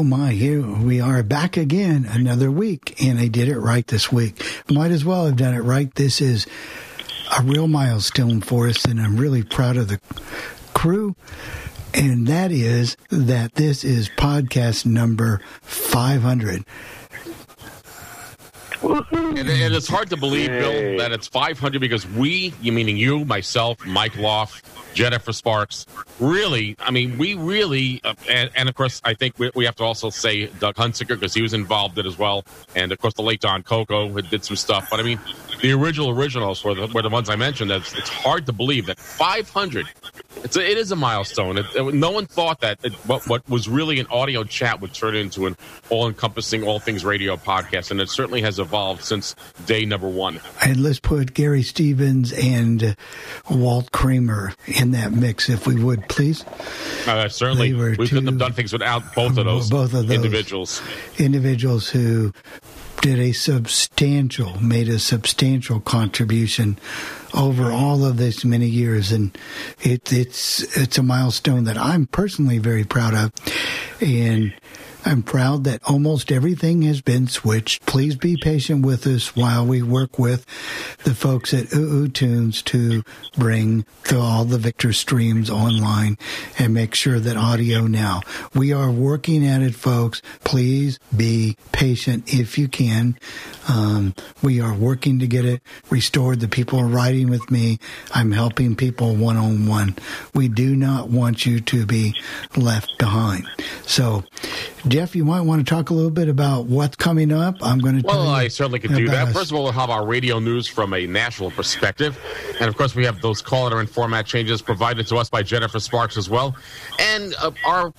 Oh my, here we are back again another week, and I did it right this week. Might as well have done it right. This is a real milestone for us, and I'm really proud of the crew. And that is that this is podcast number 500. And, and it's hard to believe, Bill, that it's 500 because we, you meaning you, myself, Mike Loff, Jennifer Sparks, really, I mean, we really, uh, and, and of course, I think we, we have to also say Doug Hunsicker because he was involved in it as well. And of course, the late Don Coco did some stuff. But I mean, the original originals were the, were the ones I mentioned. It's, it's hard to believe that 500, it's a, it is a milestone. It, it- no one thought that it, what, what was really an audio chat would turn into an all encompassing, all things radio podcast. And it certainly has evolved since day number one. And let's put Gary Stevens and uh, Walt Kramer in that mix, if we would, please. Uh, certainly, we couldn't have done things without both of those, Both of those. individuals. individuals who did a substantial, made a substantial contribution over all of this many years, and it, it's it's a milestone that I'm personally very proud of, and. I'm proud that almost everything has been switched. Please be patient with us while we work with the folks at UU Tunes to bring the, all the Victor streams online and make sure that audio now. We are working at it, folks. Please be patient if you can. Um, we are working to get it restored. The people are writing with me. I'm helping people one on one. We do not want you to be left behind. So, Jeff, you might want to talk a little bit about what's coming up. I'm going to. Well, tell you I certainly could do that. us. First of all, we'll have our radio news from a national perspective. And of course, we have those caller and format changes provided to us by Jennifer Sparks as well. And uh, our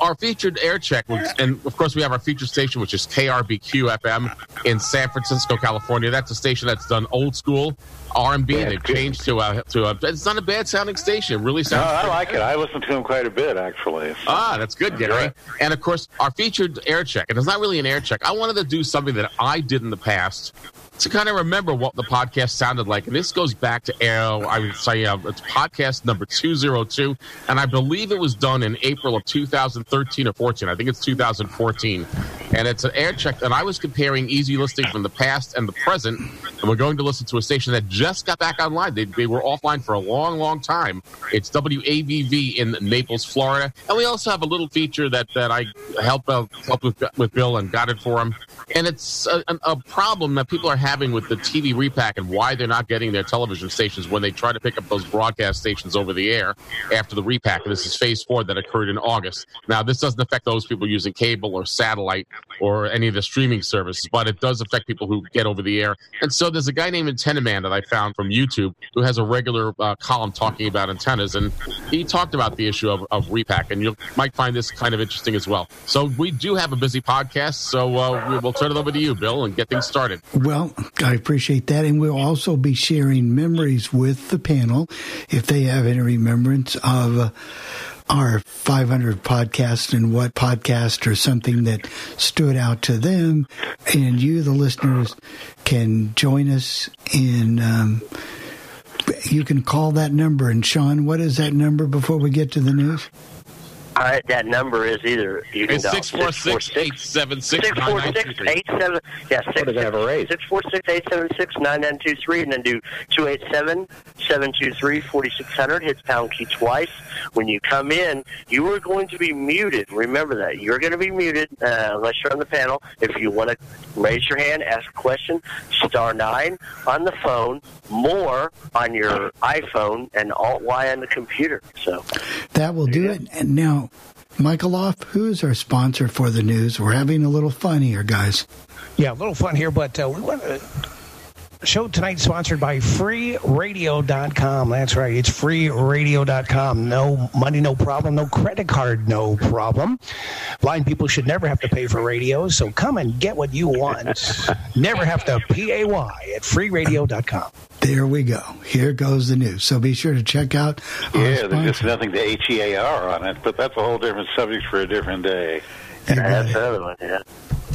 our featured air check. And of course, we have our featured station, which is KRBQ FM in San Francisco, California. That's a station that's done old school R&B. They've changed to a, to a, it's not a bad sounding station. It really No, sounds I like good. it. I listen to them quite a bit, actually. Ah, that's good, Gary. Right. And of course, our featured air check. And it's not really an air check. I wanted to do something that I did in the past to kind of remember what the podcast sounded like. And this goes back to air, I would say, uh, it's podcast number 202. And I believe it was done in April of 2013 or 14. I think it's 2014. And it's an air check. And I was comparing easy listening from the past and the present. And we're going to listen to a station that just got back online. They, they were offline for a long, long time. It's WAVV in Naples, Florida. And we also have a little feature that, that I helped, uh, with, with Bill and got it for him. And it's a- a problem that people are having with the TV repack and why they're not getting their television stations when they try to pick up those broadcast stations over the air after the repack. And this is phase four that occurred in August. Now, this doesn't affect those people using cable or satellite or any of the streaming services, but it does affect people who get over the air. And so there's a guy named Antenna Man that I found from YouTube who has a regular uh, column talking about antennas, and he talked about the issue of, of repack, and you might find this kind of interesting as well. So we do have a busy podcast, so uh, we will turn it over to you, Bill, and get things started. Well, I appreciate that. And we'll also be sharing memories with the panel if they have any remembrance of uh, our 500 podcast and what podcast or something that stood out to them. And you, the listeners, can join us in. Um, you can call that number. And Sean, what is that number before we get to the news? All right, that number is either you can It's dial 646 876 646 87 yeah, What are they gonna have a raise? 646 876 9923 and then do 287 723 4600. Hit pound key twice. When you come in, you are going to be muted. Remember that. You're going to be muted uh, unless you're on the panel. If you want to raise your hand, ask a question, star 9 on the phone, more on your iPhone, and Alt Y on the computer. So. That will do it. And now, Michael Off, who's our sponsor for the news? We're having a little fun here, guys. Yeah, a little fun here, but uh, we want to. Show tonight sponsored by freeradio.com. That's right. It's freeradio.com. No money, no problem. No credit card, no problem. Blind people should never have to pay for radios, so come and get what you want. never have to pay at freeradio.com. There we go. Here goes the news. So be sure to check out our Yeah, there's nothing to H E A R on it, but that's a whole different subject for a different day. You got That's it. the other one, yeah.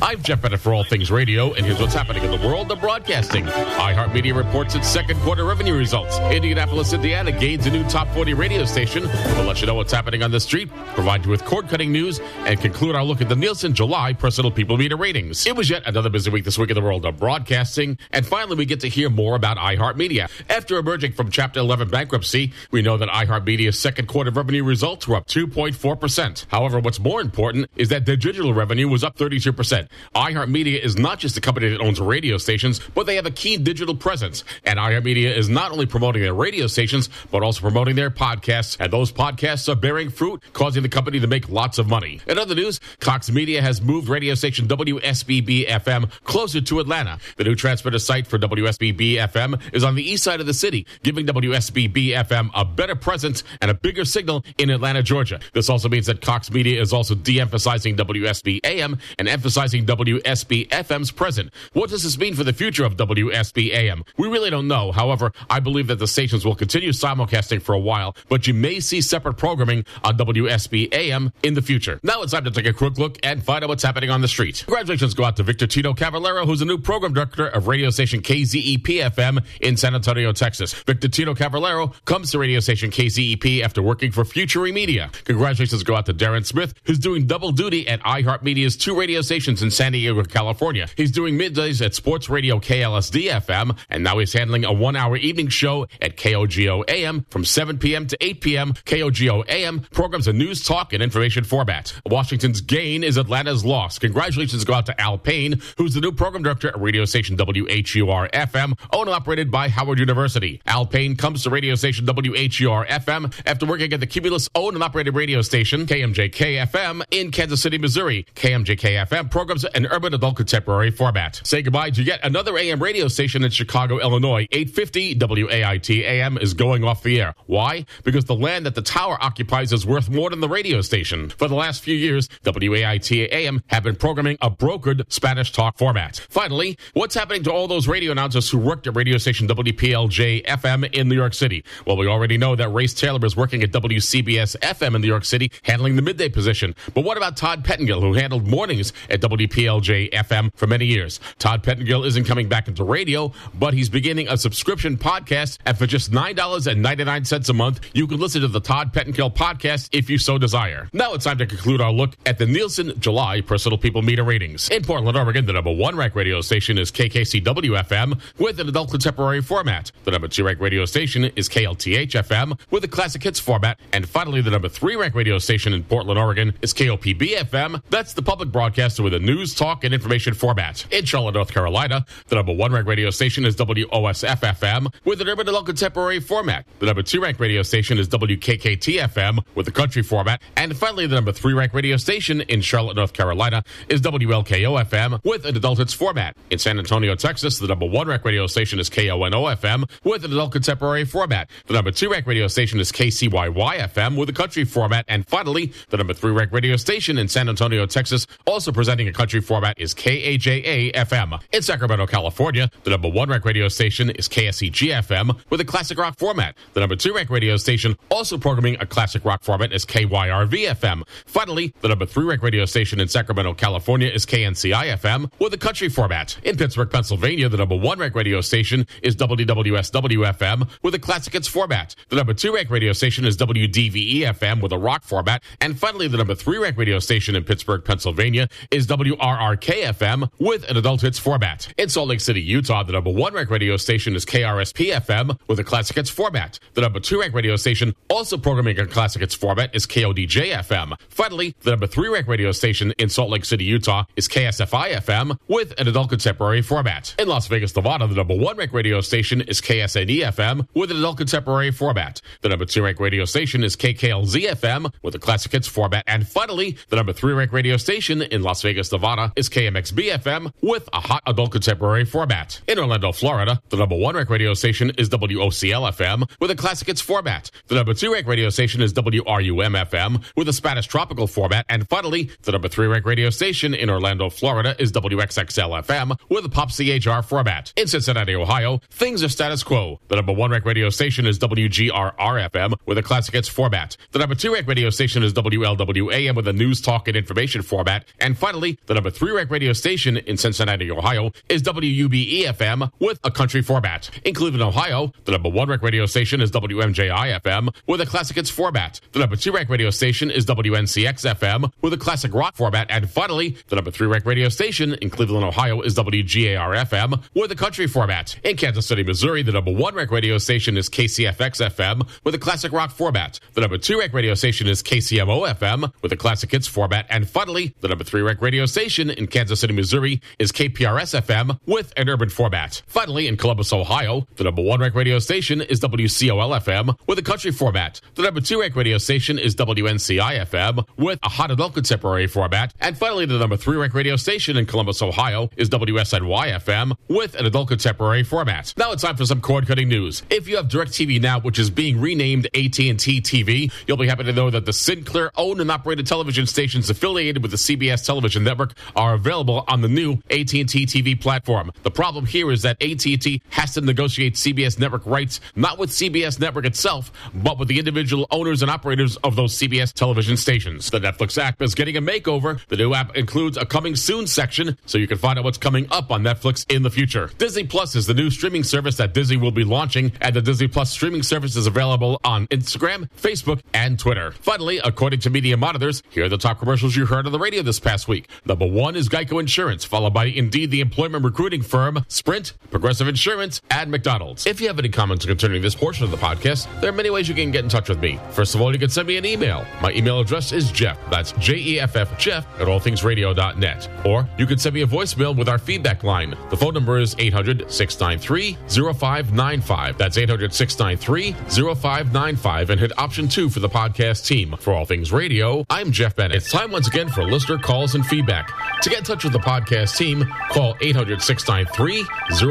I'm Jeff Bennett for All Things Radio, and here's what's happening in the world of broadcasting. iHeartMedia reports its second quarter revenue results. Indianapolis, Indiana gains a new top 40 radio station. We'll let you know what's happening on the street, provide you with cord cutting news, and conclude our look at the Nielsen July personal people meter ratings. It was yet another busy week this week in the world of broadcasting, and finally we get to hear more about iHeartMedia. After emerging from Chapter 11 bankruptcy, we know that iHeartMedia's second quarter revenue results were up 2.4%. However, what's more important is that their digital revenue was up 32%. iHeartMedia is not just a company that owns radio stations, but they have a keen digital presence. And iHeartMedia is not only promoting their radio stations, but also promoting their podcasts. And those podcasts are bearing fruit, causing the company to make lots of money. In other news, Cox Media has moved radio station WSBB FM closer to Atlanta. The new transmitter site for WSBB FM is on the east side of the city, giving WSBB FM a better presence and a bigger signal in Atlanta, Georgia. This also means that Cox Media is also de-emphasizing WSB AM and emphasizing WSB FM's present. What does this mean for the future of WSB AM? We really don't know. However, I believe that the stations will continue simulcasting for a while, but you may see separate programming on WSB AM in the future. Now it's time to take a quick look and find out what's happening on the street. Congratulations go out to Victor Tito Cavallero, who's a new program director of radio station KZEP FM in San Antonio, Texas. Victor Tito Cavallero comes to radio station KZEP after working for Future Media. Congratulations go out to Darren Smith, who's doing double duty at iHeartMedia's two radio stations in San Diego, California. He's doing middays at Sports Radio KLSD FM, and now he's handling a one hour evening show at KOGO AM from 7 p.m. to 8 p.m. KOGO AM programs a news talk and information format. Washington's gain is Atlanta's loss. Congratulations go out to Al Payne, who's the new program director at radio station WHUR FM, owned and operated by Howard University. Al Payne comes to radio station WHUR FM after working at the Cumulus owned and operated radio station KMJK FM in Kansas City, Missouri. KMJK FM an urban adult contemporary format. Say goodbye to yet another AM radio station in Chicago, Illinois. 850 WAIT AM is going off the air. Why? Because the land that the tower occupies is worth more than the radio station. For the last few years, WAIT AM have been programming a brokered Spanish talk format. Finally, what's happening to all those radio announcers who worked at radio station WPLJ FM in New York City? Well, we already know that Race Taylor is working at WCBS FM in New York City, handling the midday position. But what about Todd Pettingill, who handled mornings at WPLJ FM for many years? Todd Pettingill isn't coming back into radio, but he's beginning a subscription podcast, and for just $9.99 a month, you can listen to the Todd Pettingill podcast if you so desire. Now it's time to conclude our look at the Nielsen July Personal People Meter ratings. In Portland, Oregon, the number one ranked radio station is KKCW FM with an adult contemporary format. The number two ranked radio station is KLTH FM with a classic hits format. And finally, the number three ranked radio station in Portland, Oregon is KOPB FM. That's the public broadcaster with a news, talk, and information format. In Charlotte, North Carolina, the number one ranked radio station is WOSF FM with an urban and adult contemporary format. The number two ranked radio station is WKKT FM with a country format. And finally, the number three ranked radio station in Charlotte, North Carolina is WLKO FM with an adult hits format. In San Antonio, Texas, the number one ranked radio station is KONO FM with an adult contemporary format. The number two ranked radio station is KCYY FM with a country format. And finally, the number three ranked radio station in San Antonio, Texas, also presenting a country country format is KAJA FM. In Sacramento, California, the number one rec radio station is KSEG FM with a classic rock format. The number two rec radio station, also programming a classic rock format, is KYRV FM. Finally, the number three rec radio station in Sacramento, California is KNCI FM with a country format. In Pittsburgh, Pennsylvania, the number one rec radio station is WWSW FM with a classic hits format. The number two rec radio station is WDVE FM with a rock format. And finally, the number three rec radio station in Pittsburgh, Pennsylvania is WRRK FM with an adult hits format. In Salt Lake City, Utah, the number one rec radio station is KRSP FM with a classic hits format. The number two rec radio station, also programming a classic hits format, is KODJ FM. Finally, the number three rec radio station in Salt Lake City, Utah is KSFI FM with an adult contemporary format. In Las Vegas, Nevada, the number one rec radio station is KSNE FM with an adult contemporary format. The number two rec radio station is KKLZ FM with a classic hits format. And finally, the number three rec radio station in Las Vegas, Nevada is KMXB FM with a hot adult contemporary format. In Orlando, Florida, the number one rec radio station is WOCL FM with a classic hits format. The number two rec radio station is WRUM FM with a Spanish tropical format. And finally, the number three rec radio station in Orlando, Florida is WXXL FM with a pop CHR format. In Cincinnati, Ohio, things are status quo. The number one rec radio station is WGRR FM with a classic hits format. The number two rec radio station is WLWAM with a news, talk, and information format. And finally, the number three rec radio station in Cincinnati, Ohio is WUBE FM with a country format. In Cleveland, Ohio, the number one rec radio station is WMJI FM with a classic hits format. The number two rec radio station is WNCX FM with a classic rock format. And finally, the number three rec radio station in Cleveland, Ohio is WGAR FM with a country format. In Kansas City, Missouri, the number one rec radio station is KCFX FM with a classic rock format. The number two rec radio station is KCMO FM with a classic hits format. And finally, the number three rec radio station in Kansas City, Missouri is KPRS FM with an urban format. Finally, in Columbus, Ohio, the number one rec radio station is WCOL FM with a country format. The number two rec radio station is WNCI FM with a hot adult contemporary format. And finally, the number three rec radio station in Columbus, Ohio is WSNY FM with an adult contemporary format. Now it's time for some cord cutting news. If you have DirecTV Now, which is being renamed AT&T TV, you'll be happy to know that the Sinclair owned and operated television stations affiliated with the CBS television network are available on the new AT&T TV platform. The problem here is that AT&T has to negotiate CBS network rights not with CBS network itself, but with the individual owners and operators of those CBS television stations. The Netflix app is getting a makeover. The new app includes a coming soon section so you can find out what's coming up on Netflix in the future. Disney Plus is the new streaming service that Disney will be launching, and the Disney Plus streaming service is available on Instagram, Facebook, and Twitter. Finally, according to Media Monitors, here are the top commercials you heard on the radio this past week. Number one is Geico Insurance, followed by Indeed, the employment recruiting firm, Sprint, Progressive Insurance, and McDonald's. If you have any comments concerning this portion of the podcast, there are many ways you can get in touch with me. First of all, you can send me an email. My email address is Jeff. That's J E F F Jeff at allthingsradio.net. Or you can send me a voicemail with our feedback line. The phone number is 800 693 0595. That's 800 693 0595. And hit option two for the podcast team. For All Things Radio, I'm Jeff Bennett. It's time once again for listener calls and feedback. To get in touch with the podcast team, call 800 693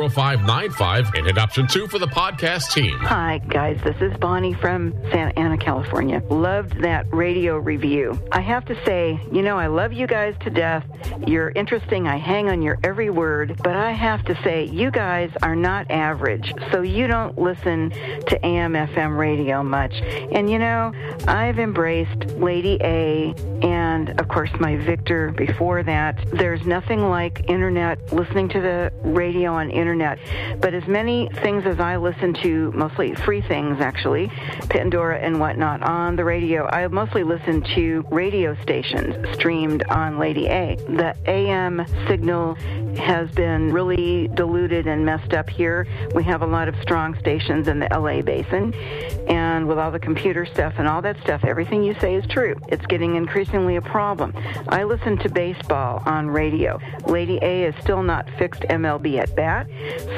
0595 and hit option two for the podcast team. Hi, guys. This is Bonnie from Santa Ana, California. Loved that radio review. I have to say, you know, I love you guys to death. You're interesting. I hang on your every word. But I have to say, you guys are not average. So you don't listen to AM, FM radio much. And, you know, I've embraced Lady A and, of course, my Victor before that. There's nothing like internet, listening to the radio on internet. But as many things as I listen to, mostly free things actually, Pandora and whatnot, on the radio, I mostly listen to radio stations streamed on Lady A. The AM signal has been really diluted and messed up here. We have a lot of strong stations in the LA basin. And with all the computer stuff and all that stuff, everything you say is true. It's getting increasingly a problem. I listen to baseball on radio. Lady A is still not fixed MLB at bat.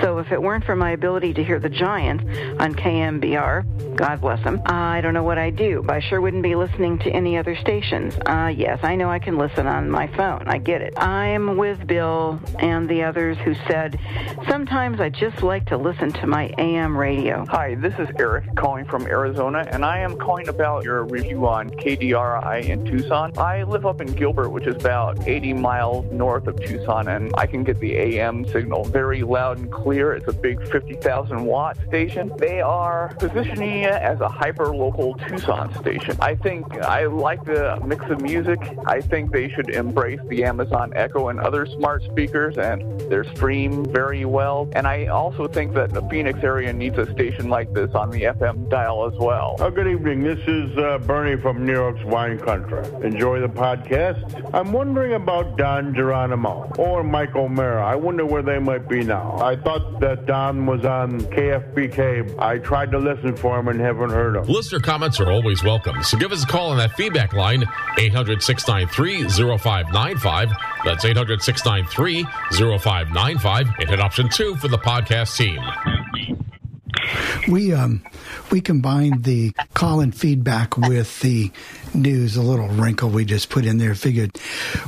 So if it weren't for my ability to hear the Giants on KNBR, God bless them, I don't know what I'd do. But I sure wouldn't be listening to any other stations. Uh, yes, I know I can listen on my phone. I get it. I'm with Bill and the others who said, sometimes I just like to listen to my AM radio. Hi, this is Eric calling from Arizona, and I am calling about your review on KDRI in Tucson. I live up in Gilbert, which is about 80 80 miles north of Tucson, and I can get the AM signal very loud and clear. It's a big 50,000 watt station. They are positioning it as a hyper local Tucson station. I think I like the mix of music. I think they should embrace the Amazon Echo and other smart speakers, and they stream very well. And I also think that the Phoenix area needs a station like this on the FM dial as well. Oh, good evening. This is uh, Bernie from New York's Wine Country. Enjoy the podcast. I'm wondering about Don Geronimo or Mike O'Meara. I wonder where they might be now. I thought that Don was on KFBK. I tried to listen for him and haven't heard him. Listener comments are always welcome, so give us a call on that feedback line, 800 693 0595. That's 800 693 0595. And hit option two for the podcast team. We um we combined the call and feedback with the news, a little wrinkle we just put in there. Figured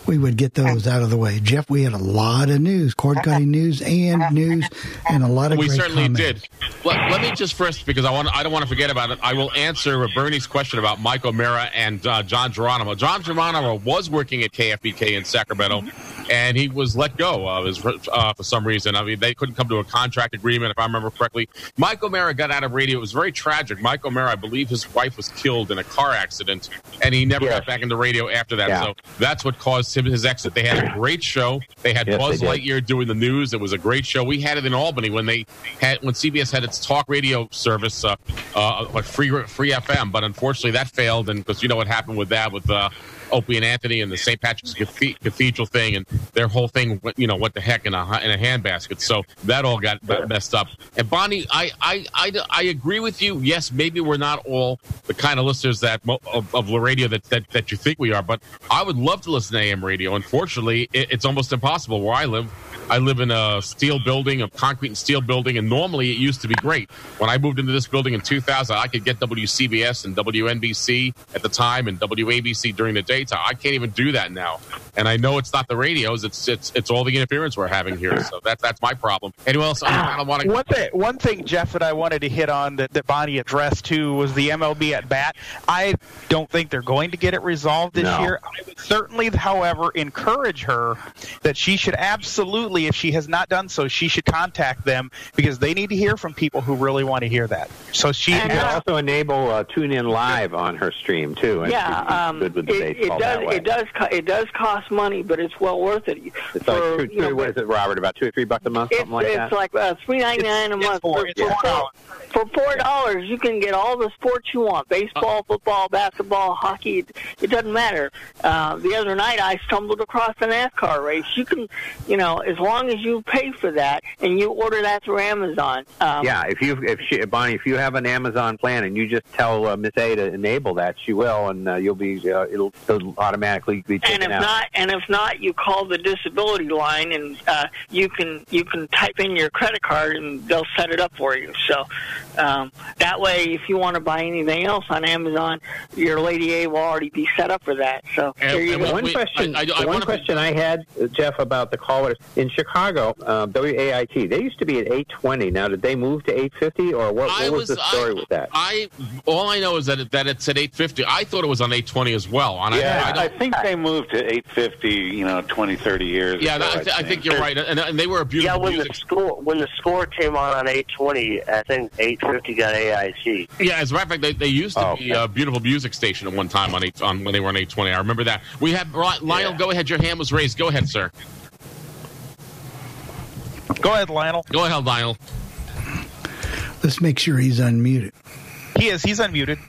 we would get those out of the way. Jeff, we had a lot of news, cord cutting news and news, and a lot of we certainly comments. did. Let, let me just first, because I want I don't want to forget about it. I will answer Bernie's question about Mike O'Meara and uh, John Geronimo. John Geronimo was working at KFBK in Sacramento, and he was let go of his, uh, for some reason. I mean, they couldn't come to a contract agreement, if I remember correctly. Mike O'Meara got out of radio. It was very tragic. Mike O'Meara, I believe, his wife was killed in a car accident, and he never got back into radio after that. Yeah. So that's what caused him his exit. They had a great show. They had Yes, Buzz they. Lightyear doing the news. It was a great show. We had it in Albany when they had when CBS had its talk radio service, uh, uh, like free free FM. But unfortunately, that failed, and because you know what happened with that with. Uh, Opie and Anthony and the St. Patrick's Cathedral thing, and their whole thing, you know, what the heck in a in a handbasket. So that all got messed up. And Bonnie, I, I, I, I agree with you. Yes, maybe we're not all the kind of listeners that of, of radio that, that that you think we are, but I would love to listen to AM radio. Unfortunately, it, it's almost impossible where I live. I live in a steel building, a concrete and steel building, and normally it used to be great. When I moved into this building in 2000, I could get WCBS and WNBC at the time and WABC during the daytime. I can't even do that now. And I know it's not the radios; it's it's it's all the interference we're having here. So that's that's my problem. Anyone else? I don't want to. One thing, one thing, Jeff, that I wanted to hit on that, that Bonnie addressed too was the MLB at bat. I don't think they're going to get it resolved this No. year. I would certainly, however, encourage her that she should absolutely, if she has not done so, she should contact them because they need to hear from people who really want to hear that. So she You can also enable uh, TuneIn live on her stream too. and Yeah, um, good with the it, it does. It does. Co- it does cost money, but it's well worth it. It's for, like two, you know, what is it, Robert? About two or three bucks a month, It's, something like that. it's that. like uh, three ninety nine a month. four- for, it's for, four four, for four dollars, you can get all the sports you want: baseball, football, basketball, hockey. It, it doesn't matter. Uh, the other night, I stumbled across a NASCAR race. You can, you know, as long as you pay for that and you order that through Amazon. Um, yeah, if you if she, Bonnie, if you have an Amazon plan and you just tell uh, Miss A to enable that, she will, and uh, you'll be uh, it'll, it'll automatically be taken And if out. not, and if not, you call the disability line, and uh, you can you can type in your credit card, and they'll set it up for you. So um, that way, if you want to buy anything else on Amazon, your Lady A will already be set up for that. So there you go. one question, the one question I had, uh, Jeff, about the callers in Chicago, uh, WAIT. They used to be at 820. Now, did they move to 850, or what, what was, was- the story with that? I all I know is that it, that it's at 850. I thought it was on 820 as well. And Yeah, I, I, I, think they moved to 850, you know, 20, 30 years yeah, ago. I, th- I think you're right. And, and they were a beautiful. Yeah, beautiful when the music. score when the score came on on 820, I think 850 got AIC. Yeah, as a matter of fact, they, they used to Oh, be a beautiful music station at one time on eight, on when they were on 820. I remember that. We have Ry- Lionel. Go ahead. Your hand was raised. Go ahead, sir. Go ahead, Lionel. Go ahead, Lionel. Let's make sure he's unmuted. He is. He's unmuted.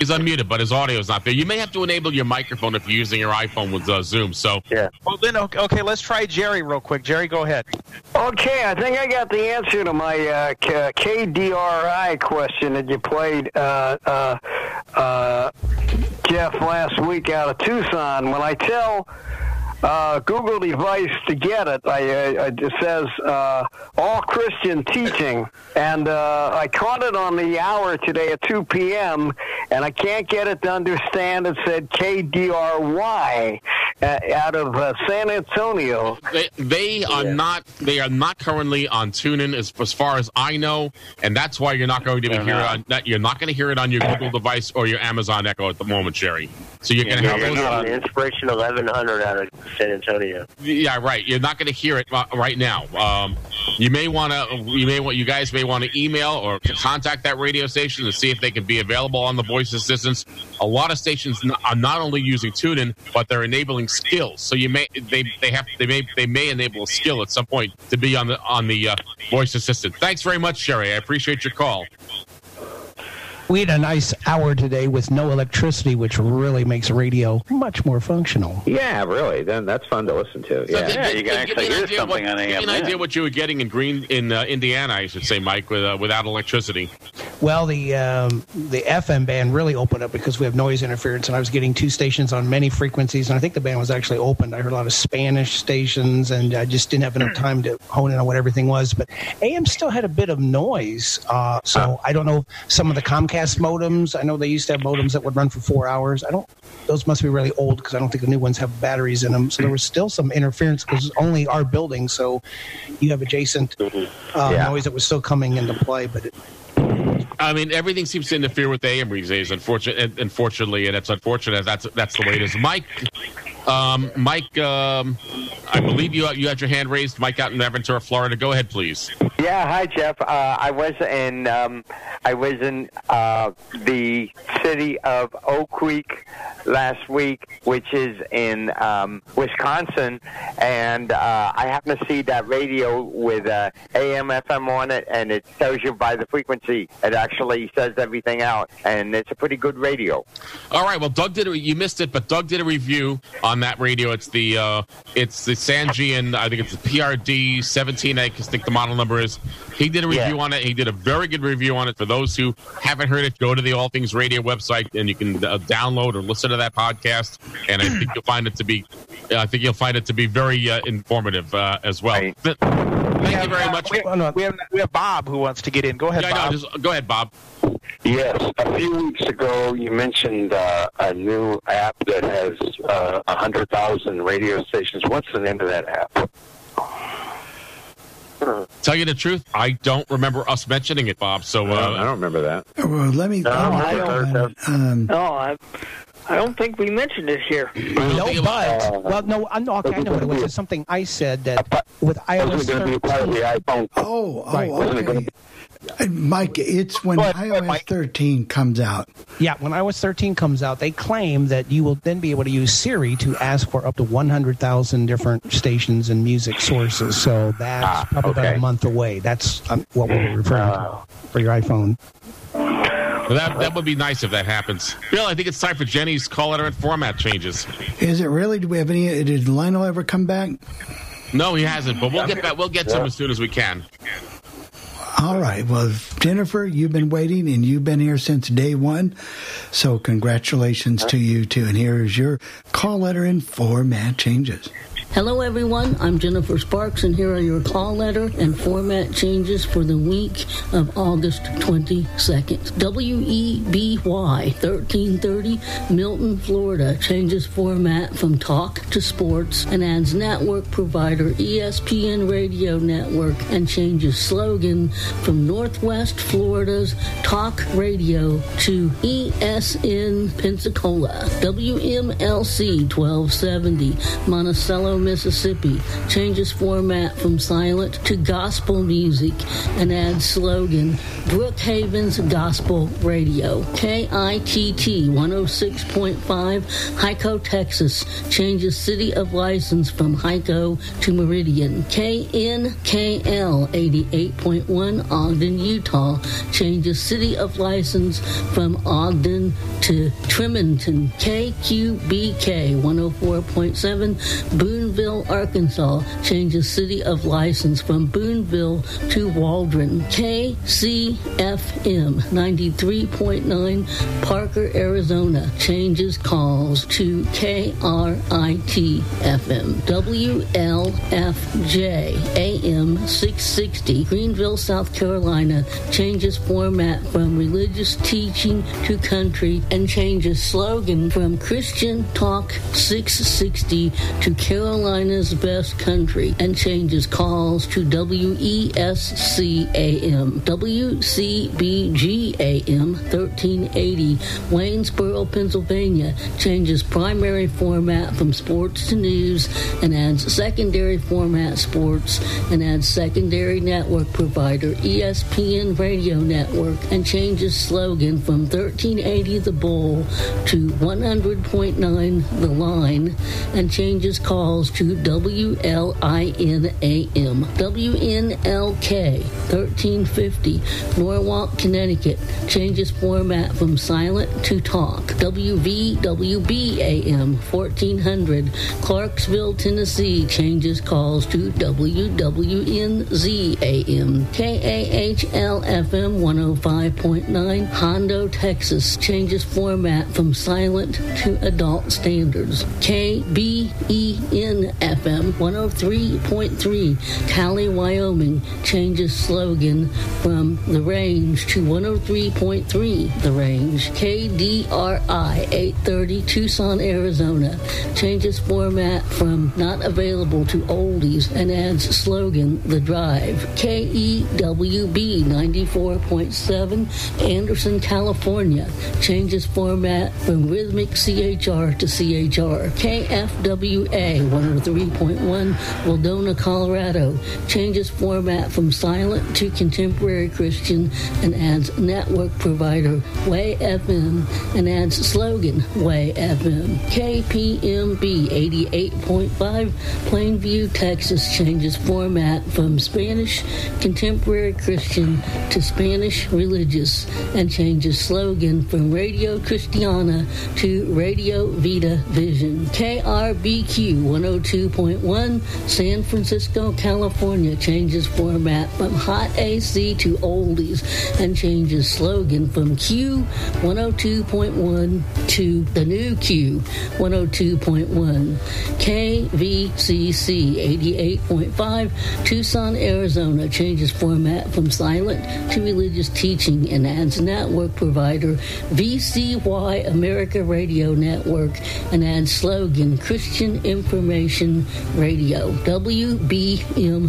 He's unmuted, but his audio is not there. You may have to enable your microphone if you're using your iPhone with uh, Zoom. So yeah. Well, then okay, okay, let's try Jerry real quick. Jerry, go ahead. Okay, I think I got the answer to my uh, K- KDRI question that you played, uh, uh, uh, Jeff, last week out of Tucson. When I tell uh, Google device to get it, I, uh, it says uh, all Christian teaching, and uh, I caught it on the hour today at 2 p.m. and I can't get it to understand. It said KDRY uh, out of uh, San Antonio. They, they are not. They are not currently on TuneIn, as, as far as I know, and that's why you're not going to be They're hear it on. That you're not going to hear it on your Google device or your Amazon Echo at the moment, Jerry. So you're going to have. You're on Inspiration 1100 out of San Antonio. Yeah, right. You're not going to hear it uh, right now. Um, you may want to. You may want. You guys may want to email or contact that radio station to see if they can be available on the voice assistance. A lot of stations are not only using TuneIn, but they're enabling skills. So you may they they have they may they may enable a skill at some point to be on the on the uh, voice assistant. Thanks very much, Sherry. I appreciate your call. We had a nice hour today with no electricity, which really makes radio much more functional. Yeah, really. Then that's fun to listen to. So Yeah, give- give- give me an idea what- Give me an idea what you were getting in Green in uh, Indiana, I should say, Mike, with, uh, without electricity. Well, the um, the FM band really opened up because we have noise interference, and I was getting two stations on many frequencies, and I think the band was actually opened. I heard a lot of Spanish stations, and I just didn't have enough time to hone in on what everything was. But AM still had a bit of noise, uh, so I don't know some of the Comcast modems. I know they used to have modems that would run for four hours. I don't; those must be really old because I don't think the new ones have batteries in them. So there was still some interference because it's only our building, so you have adjacent uh, Yeah. noise that was still coming into play, but. It, I mean, everything seems to interfere with AM these days. Unfortunately, unfortunately, and it's unfortunate. That's that's the way it is. Mike, um, Mike, um, I believe you you had your hand raised. Mike out in Aventura, Florida. Go ahead, please. Yeah, hi Jeff. Uh, I was in um, I was in uh, the city of Oak Creek last week, which is in um, Wisconsin, and uh, I happened to see that radio with uh, AM FM on it, and it tells you by the frequency. It actually says everything out, and it's a pretty good radio. All right. Well, Doug did. A, you missed it, but Doug did a review on that radio. It's the uh, it's the Sangean. I think it's the PRD seventeen. I think the model number is. He did a review on it. He did a very good review on it. For those who haven't heard it, go to the All Things Radio website and you can uh, download or listen to that podcast. And I think you'll find it to be. I think you'll find it to be very uh, informative uh, as well. Th- Thank you very much. We, we have we have Bob who wants to get in. Go ahead, Yeah, Bob. know. Just go ahead, Bob. Yes, a few weeks ago you mentioned uh, a new app that has uh, 100,000 radio stations. What's the name of that app? Tell you the truth, I don't remember us mentioning it, Bob. So uh, I don't remember that. Well, let me. No, I don't. Um, No, I, I don't think we mentioned it here. No, but well, no, I know, okay, I know what it was. It's something I said that with iOS 13. Oh, oh, Right. okay. Uh, Mike, it's when iOS 13 comes out. Yeah, when iOS 13 comes out, they claim that you will then be able to use Siri to ask for up to 100,000 different stations and music sources. So that's Ah, probably about a month away. That's um, what we're referring to for your iPhone. Well, that that would be nice if that happens. Bill, I think it's time for Jenny's call letter and format changes. Is it really? Do we have any? Did Lionel ever come back? No, he hasn't, but we'll get back. We'll get to him as soon as we can. All right. Well, Jennifer, you've been waiting and you've been here since day one. So, congratulations to you too. And here is your call letter and format changes. Hello, everyone. I'm Jennifer Sparks, and here are your call letter and format changes for the week of August 22nd. WEBY 1330, Milton, Florida, changes format from talk to sports and adds network provider ESPN Radio Network and changes slogan from Northwest Florida's talk radio to ESN Pensacola. WMLC 1270, Monticello, Mississippi, changes format from silent to gospel music and adds slogan Brookhaven's Gospel Radio. KITT 106.5, Hico, Texas, changes city of license from Hico to Meridian. KNKL 88.1, Ogden, Utah, changes city of license from Ogden to Tremonton. KQBK 104.7, Boone, Boonville, Arkansas, changes city of license from Boonville to Waldron. KCFM 93.9, Parker, Arizona, changes calls to KRIT FM. WLFJ AM 660, Greenville, South Carolina, changes format from religious teaching to country and changes slogan from Christian Talk 660 to Carolina's Best Country and changes calls to WESC AM, WCBG AM 1380, Waynesboro, Pennsylvania, changes primary format from sports to news and adds secondary format sports and adds secondary network provider ESPN Radio Network and changes slogan from 1380 The Bull to 100.9 The Line and changes calls to WLIN AM, WNLK 1350 Norwalk, Connecticut, changes format from silent to talk, WVWB AM 1400 Clarksville, Tennessee, changes calls to WWNZ AM, KAHL FM 105.9 Hondo, Texas, changes format from silent to adult standards. KBEN FM 103.3 Cowley, Wyoming, changes slogan from the range to 103.3 the range. KDRI 830 Tucson, Arizona, changes format from not available to oldies and adds slogan the drive. KEWB 94.7 Anderson, California, changes format from rhythmic CHR to CHR. KFWA 103.1 Waldona, Colorado, changes format from silent to contemporary Christian and adds network provider Way FM and adds slogan Way FM. KPMB 88.5 Plainview, Texas changes format from Spanish contemporary Christian to Spanish religious and changes slogan from Radio Cristiana to Radio Vita Vision. KRBQ 102.1 San Francisco, California changes format from hot AC to oldies and changes slogan from Q 102.1 to the new Q 102.1. KVCC 88.5 Tucson, Arizona changes format from silent to religious teaching and adds network provider VCY America Radio Network and adds slogan Christian Information Radio WBMZ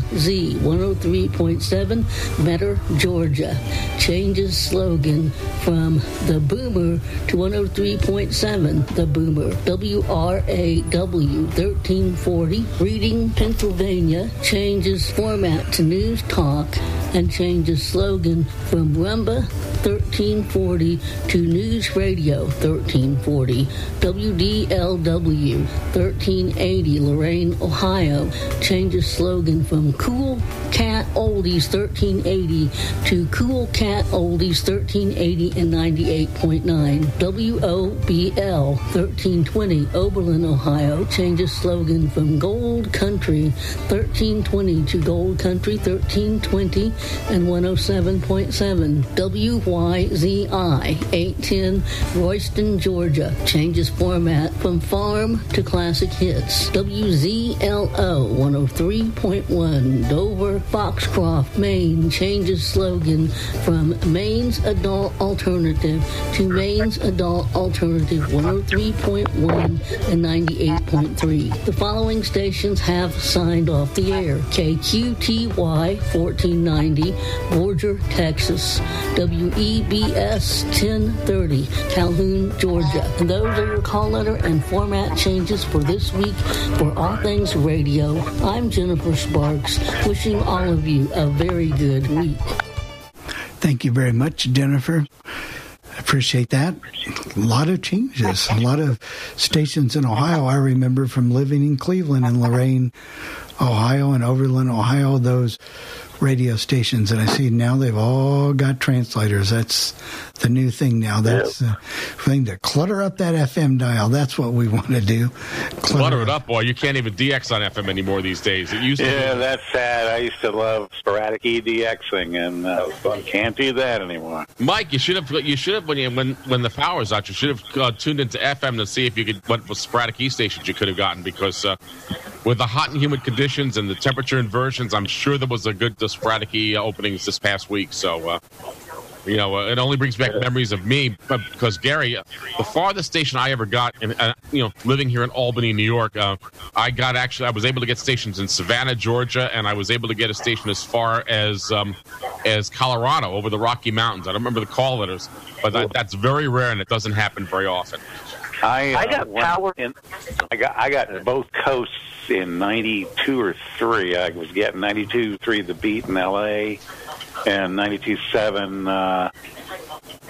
103.7 Metter, Georgia. Changes slogan from the Boomer to 103.7 The Boomer. WRAW 1340 Reading, Pennsylvania. Changes format to News Talk and changes slogan from Rumba 1340 to News Radio 1340. WDLW 1380 Lorain, Ohio changes slogan from Cool Cat Oldies 1380 to Cool Cat Oldies 1380 and 98.9. WOBL 1320 Oberlin, Ohio changes slogan from Gold Country 1320 to Gold Country 1320 and 107.7. WYZI 810 Royston, Georgia changes format from farm to classic hits. WZLO 103.1 Dover, Foxcroft, Maine changes slogan from Maine's Adult Alternative to Maine's Adult Alternative 103.1 and 98.3. The following stations have signed off the air. KQTY 1490, Borger, Texas. WEBS 1030, Calhoun, Georgia. And those are your call letter and format changes for this week for All Things Radio. I'm Jennifer Sparks, wishing all of you a very good week. Thank you very much, Jennifer. Appreciate that. A lot of changes, a lot of stations in Ohio. I remember from living in Cleveland and Lorain, Ohio, and Oberlin, Ohio, those radio stations and I see now they've all got translators. That's the new thing now. That's the thing to clutter up that FM dial. That's what we want to do. Clutter it up, boy. You can't even DX on FM anymore these days. It used to. Yeah, be. that's sad. I used to love sporadic EDXing, and uh, can't do that anymore. Mike, you should have you should have when you, when when the power was out, you should have uh, tuned into FM to see if you could what sporadic E stations you could have gotten because uh, with the hot and humid conditions and the temperature inversions, I'm sure there was a good E openings this past week. So. Uh, you know, uh, it only brings back memories of me, but because Gary, uh, the farthest station I ever got, and uh, you know, living here in Albany, New York, uh, I got actually, I was able to get stations in Savannah, Georgia, and I was able to get a station as far as um, as Colorado over the Rocky Mountains. I don't remember the call letters, but that, that's very rare and it doesn't happen very often. I, uh, I got power. In, I got I got both coasts in '92 or three. I was getting '92 three the beat in L.A. and '92 seven. Uh,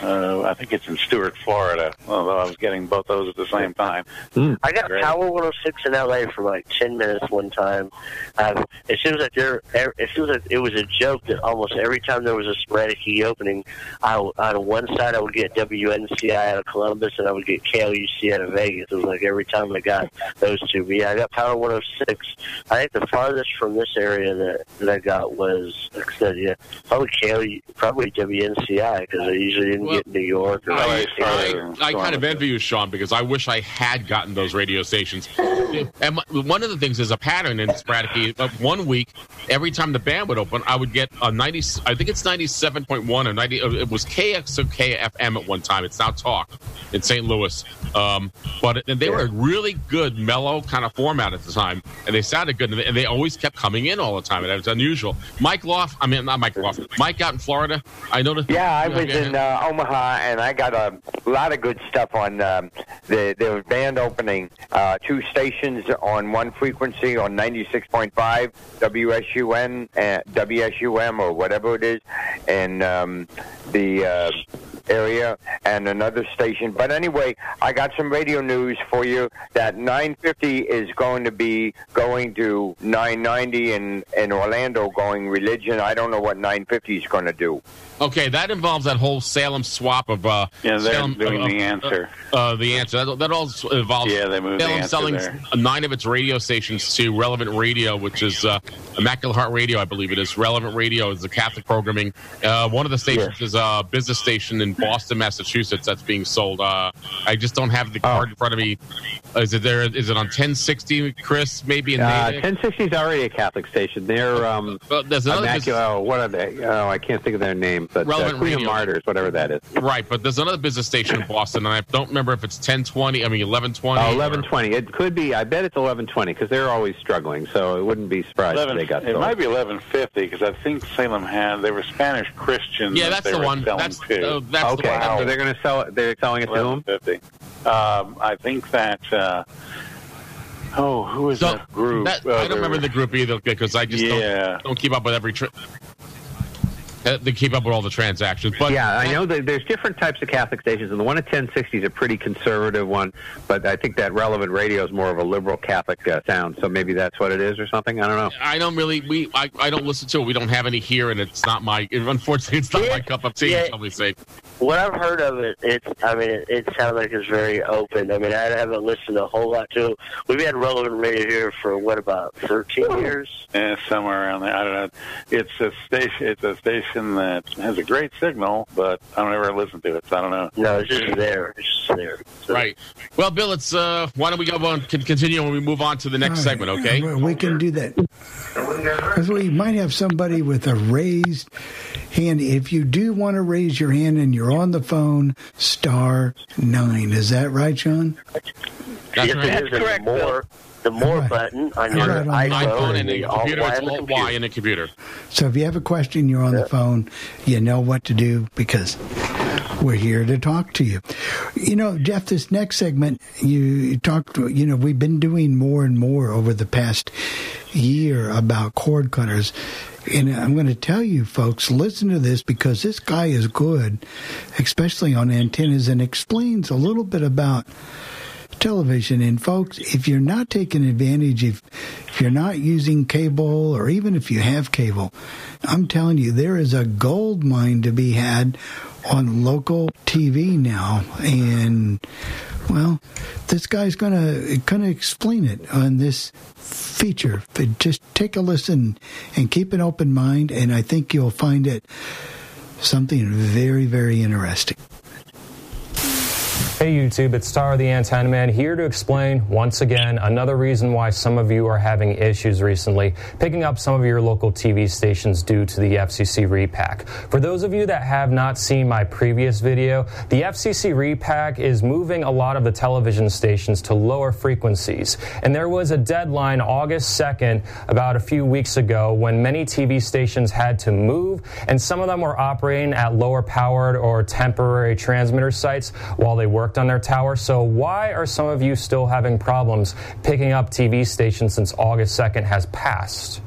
uh, I think it's in Stuart, Florida. Although I was getting both those at the same time. I got Great. Power 106 in LA for like 10 minutes one time. Um, it seems like there, it seems like it was a joke that almost every time there was a sporadic E opening, I, on one side I would get WNCI out of Columbus and I would get KLUC out of Vegas. It was like every time I got those two. But yeah, I got Power 106. I think the farthest from this area that, that I got was, like I said, yeah, probably KLU, probably WNCI because I usually didn't get New York or I. I, I kind of envy you, Sean, because I wish I had gotten those radio stations. And one of the things is a pattern in sporadic. Uh, One week, every time the band would open, I would get a ninety. I think it's ninety-seven point one or ninety. uh, It was KXOK at one time. It's now Talk in St. Louis. Um, but it, they were a really good, mellow kind of format at the time, and they sounded good, and they, and they always kept coming in all the time, and it was unusual. Mike Loft, I mean, not Mike Loft, Mike out in Florida. I noticed. Yeah, I was in uh, Omaha, and I got a lot of good stuff on um, the the band opening. Uh, two stations on one frequency on 96.5 WSUN, uh, WSUM, or whatever it is, and um, the uh, area, and another station. But anyway, I got some radio news for you. That 950 is going to be going to 990 in in Orlando, going religion. I don't know what 950 is going to do. Okay, that involves that whole Salem swap of uh, Yeah, they're Salem, doing uh, the answer. Uh, uh, the answer that, that all involves Yeah, they moved the Salem answer selling there. nine of its radio stations to Relevant Radio, which is uh, Immaculate Heart Radio, I believe it is. Relevant Radio is the Catholic programming. Uh, one of the stations is a business station in Boston, Massachusetts, that's being sold. Uh, I just don't have Oh. the card in front of me. Is it there? Is it on 1060, Chris? Maybe in Uh, 1060 is already a Catholic station. They're um, Well, there's another Immaculate. Oh, what are they? Oh, I can't think of their name, but uh, Relevant Queen Radio. Martyrs, whatever that is. Right, but there's another business station in Boston, and I don't remember if it's 1020. I mean, 1120. Oh, or- 1120. It could be. I bet it's 1120 because they're always struggling. So it wouldn't be surprised if they got it sold. might be 1150 because I think Salem had they were Spanish Christians. Yeah, that's they the one. That's- to. uh, that's the okay, one. so they're going to sell it. They're selling it to whom? 1150. Um, I think that. Uh, oh, who is So, that group? that- Uh, I don't remember the group either because I just Yeah. don't, don't keep up with every. Tra- uh, they keep up with all the transactions, but yeah, I know that there's different types of Catholic stations, and the one at 1060 is a pretty conservative one, but I think that relevant radio is more of a liberal Catholic uh, sound. So maybe that's what it is or something. I don't know. I don't really. We I, I don't listen to it. We don't have any here, and it's not my. Unfortunately, it's not my cup of tea. Yeah. Shall we say? What I've heard of it, it's. I mean, it, it sounds like it's very open. I mean, I haven't listened a whole lot to it. We've had relevant radio here for what about thirteen years? Yeah, somewhere around there. I don't know. It's a station. It's a station that has a great signal, but I don't ever listen to it. So I don't know. No, it's just there. It's just there. Right. Well, Bill, it's. Uh, why don't we go on? Can continue when we move on to the next segment? Okay. Well, We can do that. Because we might have somebody with a raised hand. If you do want to raise your hand and you're on the phone, star nine. Is that right, Sean? That's yes, right. it is. And the more, more button on your Right, on iPhone, iPhone and the computer. It's on the Alt computer. Y in the computer. So if you have a question, you're on the phone, you know what to do because we're here to talk to you. You know, Jeff, this next segment, you talked, you know, we've been doing more and more over the past year about cord cutters. And I'm going to tell you, folks, listen to this because this guy is good, especially on antennas, and explains a little bit about television. And folks, if you're not taking advantage, if, if you're not using cable, or even if you have cable, I'm telling you, there is a gold mine to be had on local TV now. And well, this guy's gonna gonna explain it on this feature. But just take a listen and keep an open mind, and I think you'll find it something very, very interesting. Hey YouTube, it's Star the Antenna Man here to explain once again another reason why some of you are having issues recently picking up some of your local TV stations due to the FCC repack. For those of you that have not seen my previous video, the FCC repack is moving a lot of the television stations to lower frequencies. And there was a deadline August 2nd about a few weeks ago when many TV stations had to move and some of them were operating at lower powered or temporary transmitter sites while they worked on their tower. So, why are some of you still having problems picking up TV stations since August 2nd has passed?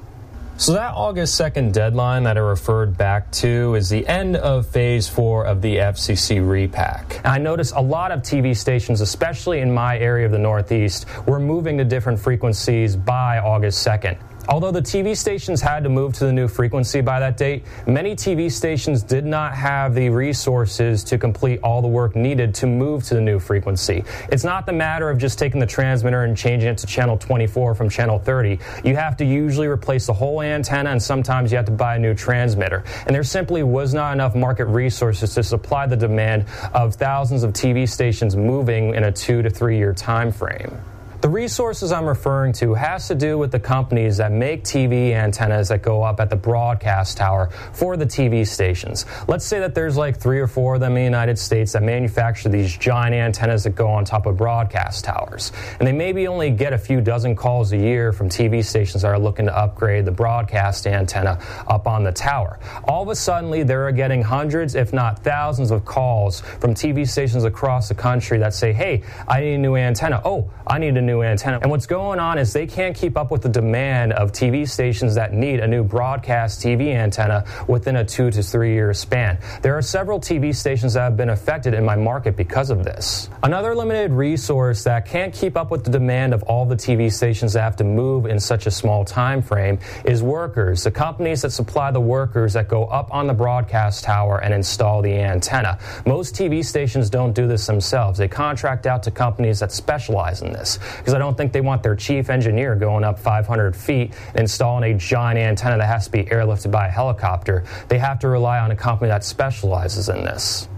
So, that August 2nd deadline that I referred back to is the end of phase four of the FCC repack. And I noticed a lot of TV stations, especially in my area of the Northeast, were moving to different frequencies by August 2nd. Although the TV stations had to move to the new frequency by that date, many TV stations did not have the resources to complete all the work needed to move to the new frequency. It's not the matter of just taking the transmitter and changing it to channel 24 from channel 30. You have to usually replace the whole antenna and sometimes you have to buy a new transmitter. And there simply was not enough market resources to supply the demand of thousands of TV stations moving in a two to three year time frame. The resources I'm referring to has to do with the companies that make TV antennas that go up at the broadcast tower for the TV stations. Let's say that there's like three or four of them in the United States that manufacture these giant antennas that go on top of broadcast towers. And they maybe only get a few dozen calls a year from TV stations that are looking to upgrade the broadcast antenna up on the tower. All of a sudden, they're getting hundreds, if not thousands, of calls from TV stations across the country that say, hey, I need a new antenna. Oh, I need a new new antenna. And what's going on is they can't keep up with the demand of TV stations that need a new broadcast TV antenna within a two to three year span. There are several TV stations that have been affected in my market because of this. Another limited resource that can't keep up with the demand of all the TV stations that have to move in such a small time frame is workers, the companies that supply the workers that go up on the broadcast tower and install the antenna. Most TV stations don't do this themselves. They contract out to companies that specialize in this because I don't think they want their chief engineer going up 500 feet installing a giant antenna that has to be airlifted by a helicopter. They have to rely on a company that specializes in this.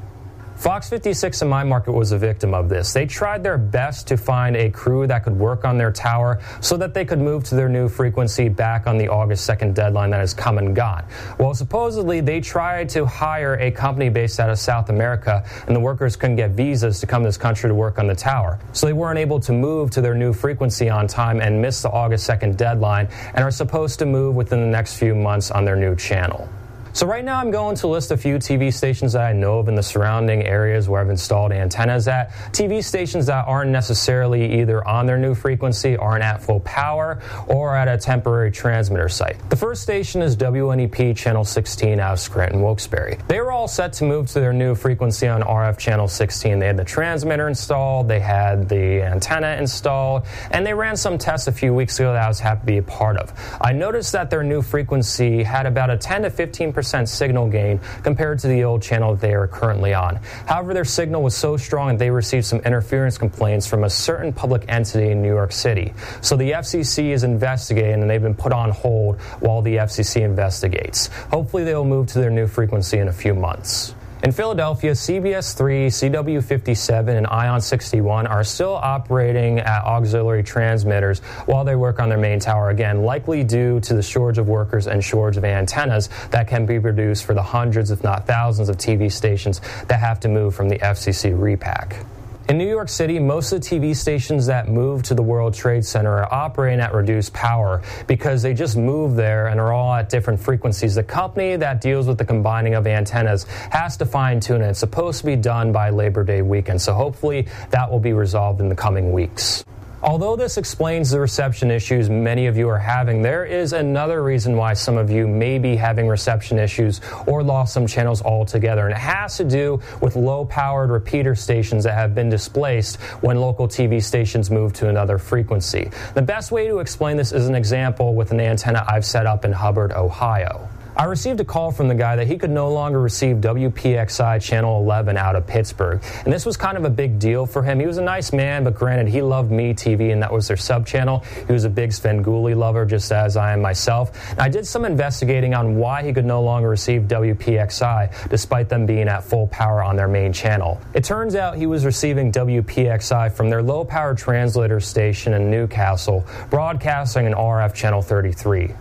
Fox 56 in my market was a victim of this. They tried their best to find a crew that could work on their tower so that they could move to their new frequency back on the August 2nd deadline that has come and gone. Well, supposedly they tried to hire a company based out of South America, and the workers couldn't get visas to come to this country to work on the tower. So they weren't able to move to their new frequency on time and missed the August 2nd deadline and are supposed to move within the next few months on their new channel. So right now I'm going to list a few TV stations that I know of in the surrounding areas where I've installed antennas at. TV stations that aren't necessarily either on their new frequency, aren't at full power, or at a temporary transmitter site. The first station is WNEP Channel 16 out of Scranton, Wilkes-Barre. They were all set to move to their new frequency on RF Channel 16. They had the transmitter installed, they had the antenna installed, and they ran some tests a few weeks ago that I was happy to be a part of. I noticed that their new frequency had about a 10 to 15 percent percent signal gain compared to the old channel they are currently on. However, their signal was so strong that they received some interference complaints from a certain public entity in New York City. So the FCC is investigating and they've been put on hold while the FCC investigates. Hopefully, they will move to their new frequency in a few months. In Philadelphia, CBS 3, CW 57, and Ion 61 are still operating at auxiliary transmitters while they work on their main tower again, likely due to the shortage of workers and shortage of antennas that can be produced for the hundreds, if not thousands, of TV stations that have to move from the FCC repack. In New York City, most of the TV stations that move to the World Trade Center are operating at reduced power because they just move there and are all at different frequencies. The company that deals with the combining of antennas has to fine tune it. It's supposed to be done by Labor Day weekend, so hopefully that will be resolved in the coming weeks. Although this explains the reception issues many of you are having, there is another reason why some of you may be having reception issues or lost some channels altogether. And it has to do with low powered repeater stations that have been displaced when local TV stations move to another frequency. The best way to explain this is an example with an antenna I've set up in Hubbard, Ohio. I received a call from the guy that he could no longer receive WPXI Channel 11 out of Pittsburgh. And this was kind of a big deal for him. He was a nice man, but granted, he loved Me TV, and that was their sub channel. He was a big Sven Svengoolie lover, just as I am myself. And I did some investigating on why he could no longer receive WPXI, despite them being at full power on their main channel. It turns out he was receiving WPXI from their low power translator station in New Castle, broadcasting an RF Channel 33.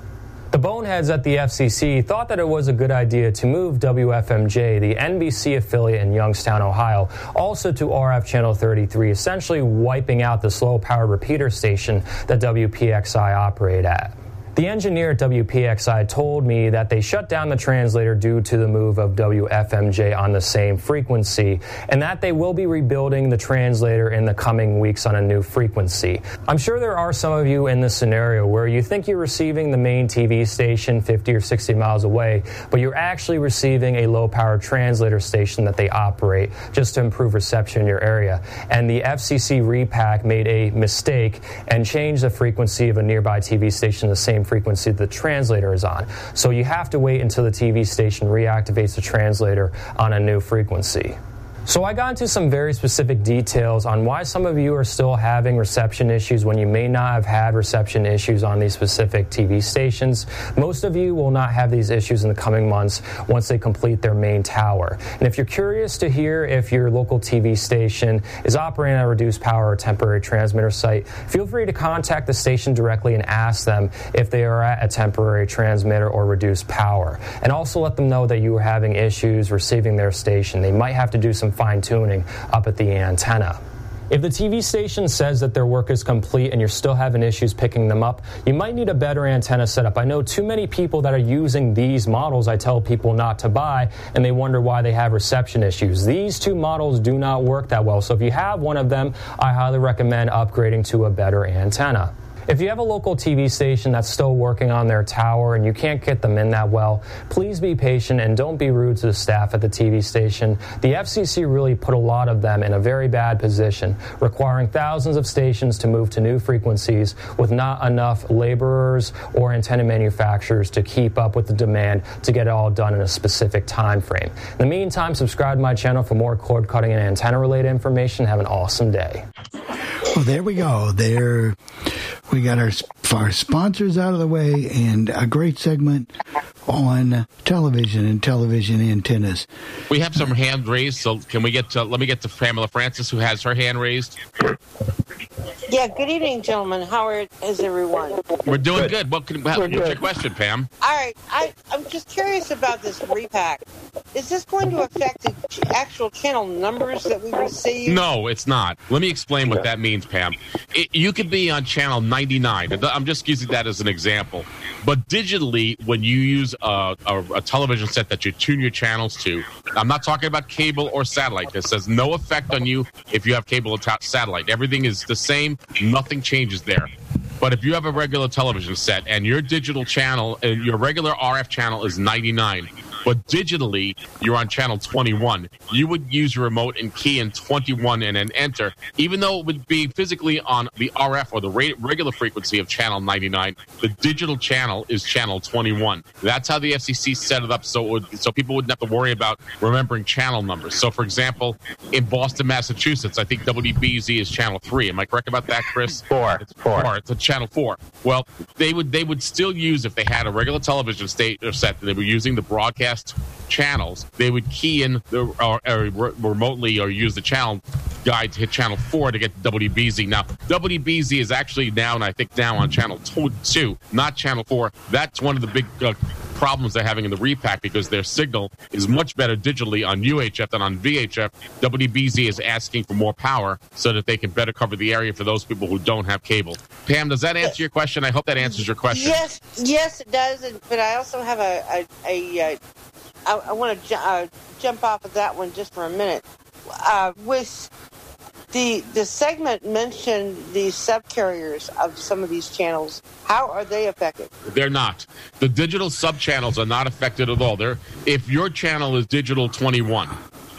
The boneheads at the FCC thought that it was a good idea to move WFMJ, the NBC affiliate in Youngstown, Ohio, also to RF Channel 33, essentially wiping out the slow power repeater station that WPXI operate at. The engineer at WPXI told me that they shut down the translator due to the move of WFMJ on the same frequency, and that they will be rebuilding the translator in the coming weeks on a new frequency. I'm sure there are some of you in this scenario where you think you're receiving the main TV station 50 or 60 miles away, but you're actually receiving a low power translator station that they operate just to improve reception in your area. And the FCC repack made a mistake and changed the frequency of a nearby TV station the same frequency the translator is on. So you have to wait until the TV station reactivates the translator on a new frequency. So I got into some very specific details on why some of you are still having reception issues when you may not have had reception issues on these specific TV stations. Most of you will not have these issues in the coming months once they complete their main tower. And if you're curious to hear if your local TV station is operating at a reduced power or temporary transmitter site, feel free to contact the station directly and ask them if they are at a temporary transmitter or reduced power. And also let them know that you are having issues receiving their station. They might have to do some fine tuning up at the antenna. If the TV station says that their work is complete and you're still having issues picking them up, you might need a better antenna setup. I know too many people that are using these models I tell people not to buy and they wonder why they have reception issues. These two models do not work that well. So if you have one of them, I highly recommend upgrading to a better antenna. If you have a local TV station that's still working on their tower and you can't get them in that well, please be patient and don't be rude to the staff at the TV station. The FCC really put a lot of them in a very bad position, requiring thousands of stations to move to new frequencies with not enough laborers or antenna manufacturers to keep up with the demand to get it all done in a specific time frame. In the meantime, subscribe to my channel for more cord cutting and antenna related information. Have an awesome day. Well, there we go. There, we got our our sponsors out of the way and a great segment on television and television antennas. We have some hand raised, so can we get to? Let me get to Pamela Francis, who has her hand raised. Yeah, good evening, gentlemen. How are, is everyone? We're doing good. What can, what's We're your question, Pam? All right, I, I'm just curious about this repack. Is this going to affect the actual channel numbers that we receive? No, it's not. Let me explain what that means, Pam. It, you could be on channel 99. I'm just using that as an example. But digitally, when you use a, a, a television set that you tune your channels to, I'm not talking about cable or satellite. This has no effect on you if you have cable or ta- satellite. Everything is the same. Nothing changes there. But if you have a regular television set and your digital channel and your regular RF channel is 99, but digitally you're on channel 21, you would use your remote and key in 21 and then enter, even though it would be physically on the RF or the regular frequency of channel 99. The digital channel is channel 21. That's how the FCC set it up so it would, so people wouldn't have to worry about remembering channel numbers. So, for example, in Boston, Massachusetts, I think WBZ is channel three. Am I correct about that, Chris? Four. It's four. It's a channel four. Well, they would they would still use if they had a regular television state or set. That they were using the broadcast podcast channels. They would key in the or, or re- remotely or use the channel guide to hit channel four to get WBZ. Now WBZ is actually now, and I think now on channel two, two not channel four. That's one of the big. Uh, problems they're having in the repack because their signal is much better digitally on UHF than on VHF. WBZ is asking for more power so that they can better cover the area for those people who don't have cable. Pam, does that answer your question? I hope that answers your question. Yes, yes, it does. But I also have a, a, a, uh I, I want to ju- uh, jump off of that one just for a minute. Uh, with the the segment mentioned the subcarriers of some of these channels. How are they affected? They're not. The digital sub channels are not affected at all. They're if your channel is digital 21.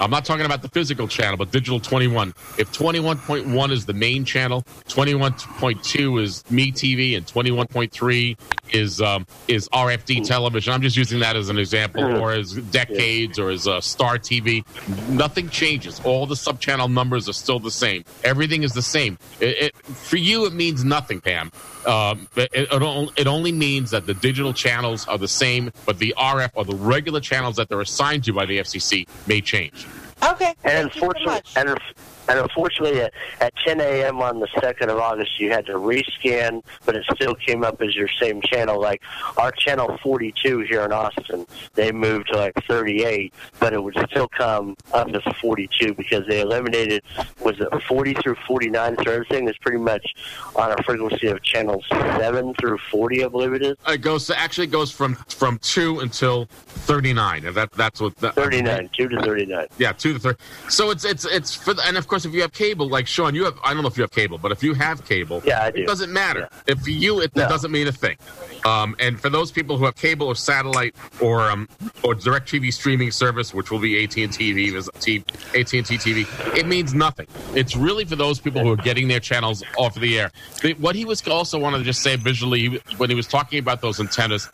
I'm not talking about the physical channel, but digital 21. If 21.1 is the main channel, 21.2 is Me TV, and 21.3 is um, is RFD television. I'm just using that as an example, or as decades, or as uh, Star TV. Nothing changes. All the sub channel numbers are still the same. Everything is the same. It, it, for you, it means nothing, Pam. Um, it, it, only means that the digital channels are the same, but the RF or the regular channels that they're assigned to by the FCC may change. Okay. And unfortunately, and, unf- and unfortunately, at, at 10 a.m. on the 2nd of August, you had to rescan, but it still came up as your same channel. Like our channel 42 here in Austin, they moved to like 38, but it would still come up as 42 because they eliminated was it 40 through 49. So everything is pretty much on a frequency of channels 7 through 40, I believe it is. It goes actually goes from from two until 39. And That that's what the, 39, 2 to 39. Yeah, two to thirty. So it's it's it's for the, and of course if you have cable, like Sean, you have I don't know if you have cable, but if you have cable, Yeah, it doesn't matter. If for you, it, it doesn't mean a thing. Um, and for those people who have cable or satellite or um, or direct TV streaming service, which will be AT and T, AT and T TV, it means nothing. It's really for those people who are getting their channels off the air. What he was also wanted to just say visually when he was talking about those antennas.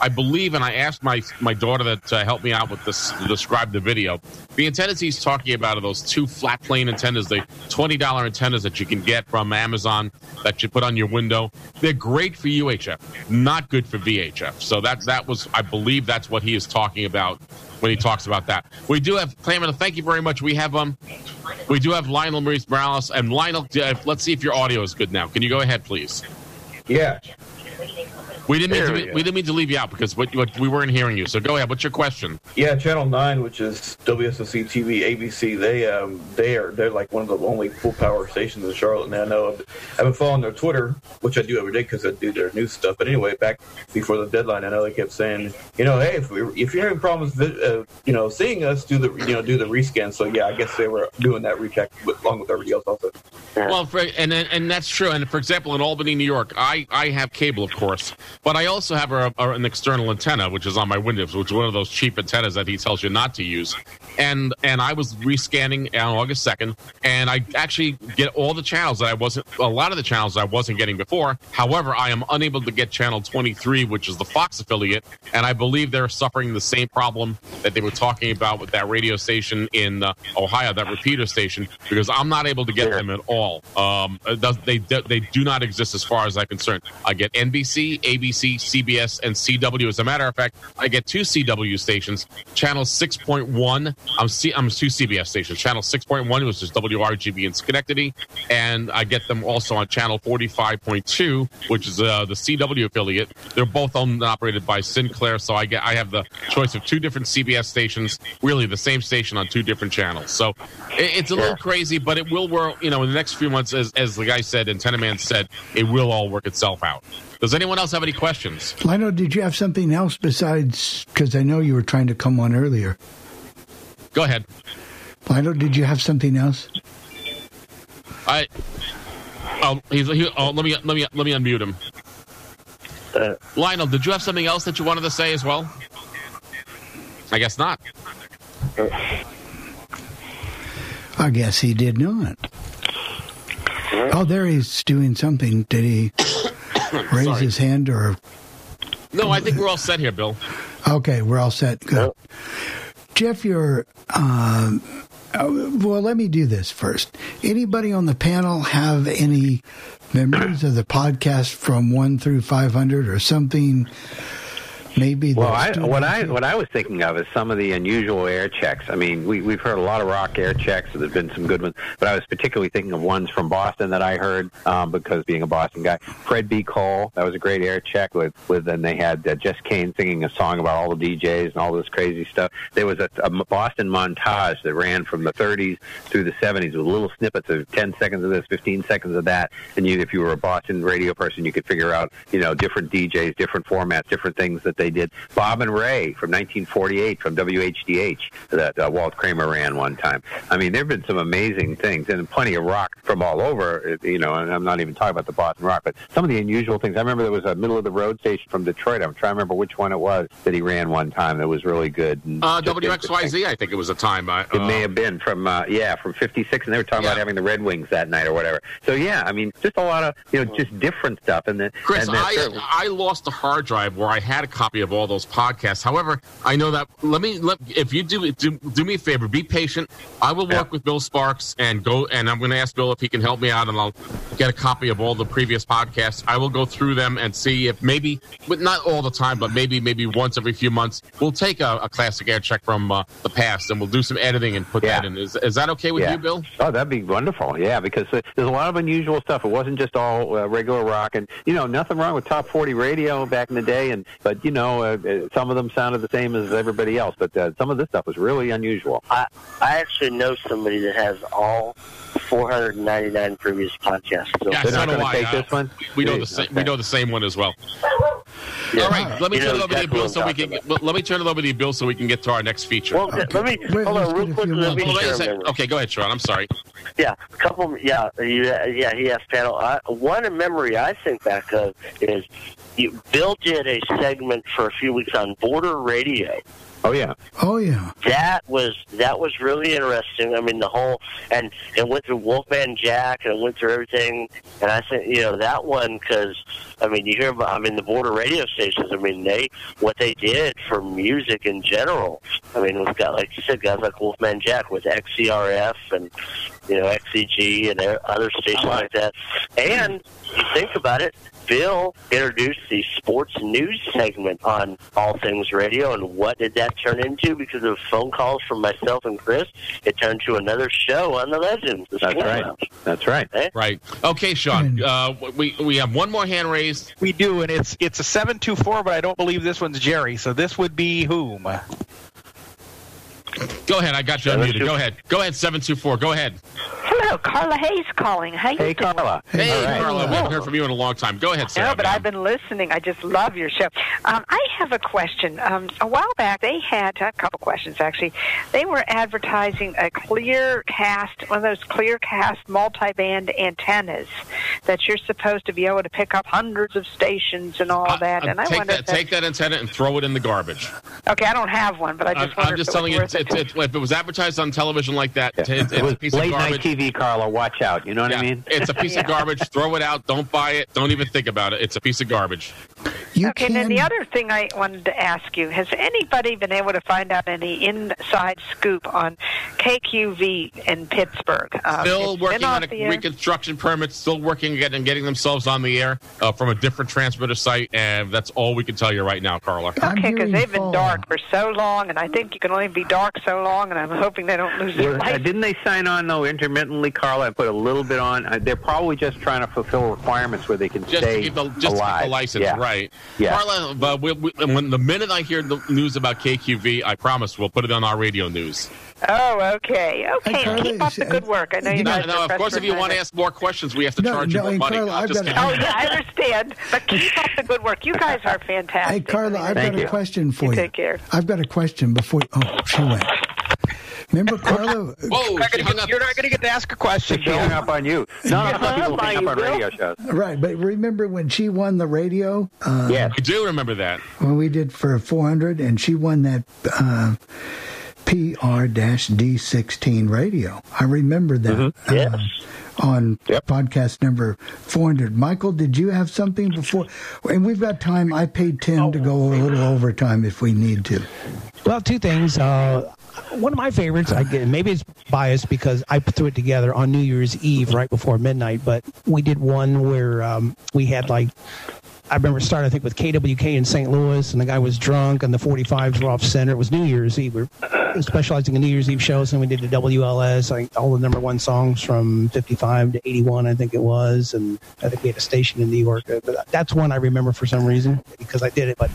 I believe, and I asked my my daughter that to help me out with this to describe the video. The antennas he's talking about are those two flat plane antennas, the twenty dollar antennas that you can get from Amazon that you put on your window. They're great for UHF, not good for VHF. So that that was, I believe, that's what he is talking about when he talks about that. We do have Pamela. Thank you very much. We have um, we do have Lionel Maurice Morales and Lionel. uh, Let's see if your audio is good now. Can you go ahead, please? Yeah. We didn't mean to, we we, didn't mean to leave you out because what, what, we weren't hearing you. So go ahead. What's your question? Yeah, Channel Nine, which is WSOC TV, ABC. They um they are they're like one of the only full power stations in Charlotte. Now I know I've, I've been following their Twitter, which I do every day because I do their news stuff. But anyway, back before the deadline, I know they kept saying, you know, hey, if we if you're having problems, uh, you know, seeing us, do the you know do the rescan. So yeah, I guess they were doing that recheck with, along with everybody else also. Well, for, and and and that's true. And for example, in Albany, New York, I, I have cable, of course, but I also have a, a, an external antenna, which is on my windows, which is one of those cheap antennas that he tells you not to use. And and I was rescanning on August second, and I actually get all the channels that I wasn't, a lot of the channels I wasn't getting before. However, I am unable to get channel twenty three, which is the Fox affiliate, and I believe they're suffering the same problem that they were talking about with that radio station in uh, Ohio, that repeater station, because I'm not able to get them at all. Um, they they do not exist as far as I'm concerned. I get NBC, ABC, CBS, and CW. As a matter of fact, I get two CW stations. Channel 6.1, I'm C, I'm two CBS stations. Channel 6.1, which is WRGB in Schenectady, and I get them also on channel 45.2, which is uh, the CW affiliate. They're both owned and operated by Sinclair, so I get I have the choice of two different CBS stations, really the same station on two different channels. So it, it's a little crazy, but it will work. You know, in the next few months, as as the guy said, Antenna Man said, it will all work itself out. Does anyone else have any questions? Lino, did you have something else besides? Because I know you were trying to come on earlier. Go ahead. Lino, did you have something else? I. Oh, he's, he, oh, let me let me let me unmute him. Uh, Lionel, did you have something else that you wanted to say as well? I guess not. I guess he did not. Oh, there he's doing something. Did he raise Sorry. his hand or? No, I think we're all set here, Bill. Okay, we're all set. Good. Jeff, you're. Um, uh, well, let me do this first. Anybody on the panel have any memories of the podcast from one through five hundred or something? Maybe. Well, I, what I what I was thinking of is some of the unusual air checks. I mean, we we've heard a lot of rock air checks. There's been some good ones, but I was particularly thinking of ones from Boston that I heard um, because being a Boston guy, Fred B. Cole. That was a great air check with with. And they had uh, Jess Cain singing a song about all the DJs and all this crazy stuff. There was a, a Boston montage that ran from the 30s through the 70s with little snippets of 10 seconds of this, 15 seconds of that. And you, if you were a Boston radio person, you could figure out you know different DJs, different formats, different things that they did. Bob and Ray from 1948 from WHDH that uh, Walt Kramer ran one time. I mean, there have been some amazing things and plenty of rock from all over. uh, You know, and I'm not even talking about the Boston rock, but some of the unusual things. I remember there was a middle of the road station from Detroit. I'm trying to remember which one it was that he ran one time that was really good. Uh. WXYZ, I think it was a time. Uh, It may have been from uh, yeah from '56, and they were talking about having the Red Wings that night or whatever. So yeah, I mean, just a lot of you know just different stuff. And then Chris, and then I, I lost the hard drive where I had a copy of all those podcasts. However, I know that. Let me let if you do do, do me a favor, be patient. I will work with Bill Sparks and go, and I'm going to ask Bill if he can help me out, and I'll get a copy of all the previous podcasts. I will go through them and see if maybe, but not all the time, but maybe maybe once every few months, we'll take a, a classic air check from uh, the past and we'll do some editing and put that in. Is is that okay with Yeah. you, Bill? Oh, that'd be wonderful. Yeah, because uh, there's a lot of unusual stuff. It wasn't just all uh, regular rock, and you know, nothing wrong with top 40 radio back in the day. And but you know, uh, uh, some of them sounded the same as everybody else. But uh, some of this stuff was really unusual. I I actually know somebody that has all 499 previous podcasts. So Yeah, so do I. Uh, We know the same. We know the same one as well. Yeah. All right, let me You turn know it over to you, Bill, so we can. Get, let me turn it over to you, Bill, so we can get to our next feature. Well, let me hold on real quick. Let me Hold on a share a second. memory. Okay, go ahead, Sean. I'm sorry. Yeah, a couple. Yeah, you, yeah. He asked panel. I, one memory I think back of is you, Bill did a segment for a few weeks on border radio. Oh yeah. Oh yeah. That was that was really interesting. I mean, the whole and it went through Wolfman Jack and it went through everything. And I think you know that one because I mean you hear about I mean the border radio stations. I mean they what they did for music in general. I mean we've got like you said guys like Wolfman Jack with XERF and you know XCG and other stations uh-huh. like that. And you think about it, Bill introduced the sports news segment on All Things Radio, and what did that turn into? Because of phone calls from myself and Chris, it turned to another show on the Legends. the That's right. Lounge. That's right. Right. Okay, Sean. Uh, we we have one more hand raised. We do, and it's it's a seven two four, but I don't believe this one's Jerry. So this would be whom? Go ahead. I got you unmuted. Go ahead. Go ahead. Seven two four. Go ahead. Hello, Carla Hayes calling. How you Hey, doing? Carla. Hey, All right. Carla. We haven't heard from you in a long time. Go ahead, Sarah. No, but I've been listening. I just love your show. Um, I have a question. Um, a while back, they had a couple questions actually. They were advertising a clear cast, one of those clear cast multi-band antennas that you're supposed to be able to pick up hundreds of stations and all that. And I Uh, take wonder that. if Take that antenna and throw it in the garbage. okay, I don't have one, but I I'm, just wonder I'm just if it telling was you, worth it's, it's, it's, if it was advertised on television like that, it's, it's It was a piece of late night garbage. TV, Carla. Watch out. You know what I mean? It's a piece of garbage. Throw it out. Don't buy it. Don't even think about it. It's a piece of garbage. okay, and then the other thing I wanted to ask you has anybody been able to find out any inside scoop on KQV in Pittsburgh? Um, Still it's working on a reconstruction permit. Still working at and getting themselves on the air uh, from a different transmitter site, and that's all we can tell you right now, Carla. Okay, because they've been dark for so long, and I think you can only be dark so long, and I'm hoping they don't lose their Uh, life. didn't they sign on though intermittently, Carla? I put a little bit on. Uh, they're probably just trying to fulfill requirements where they can Just stay to keep the just to keep the license, yeah. right? Yeah. Carla, but we, we, when the minute I hear the news about KQV, I promise we'll put it on our radio news. Oh, okay, okay. Carla, keep up the good work. I know you No, guys. no, are of course, if you want to ask more questions, we have to No, charge no, you more money. Carla, I'm I've just got- kidding. Oh yeah, I understand. But keep up the good work. You guys are fantastic. Hey, Carla, I've Thank got you. a question for You you. take care. I've got a question before. Oh, she went. Remember, Carla? Whoa, she hung. You're not going to get to ask a question. She hung up on you. Not a lot of people Bye, hang up on radio shows. Right, but remember when she won the radio? Uh, Yes. I do remember that. When we did for 400, and she won that uh, PR-D16 radio. I remember that. Mm-hmm. Yes. uh, on podcast number 400. Michael, did you have something before? And we've got time. I paid Tim to go a little overtime if we need to. Well, two things. Uh, one of my favorites, I get, maybe it's biased because I threw it together on New Year's Eve right before midnight, but we did one where um, we had like, I remember starting, I think, with KWK in St. Louis, and the guy was drunk, and the 45s were off center. It was New Year's Eve. We were specializing in New Year's Eve shows, and we did the WLS, all the number one songs from 55 to 81, I think it was, and I think we had a station in New York. But that's one I remember for some reason because I did it, but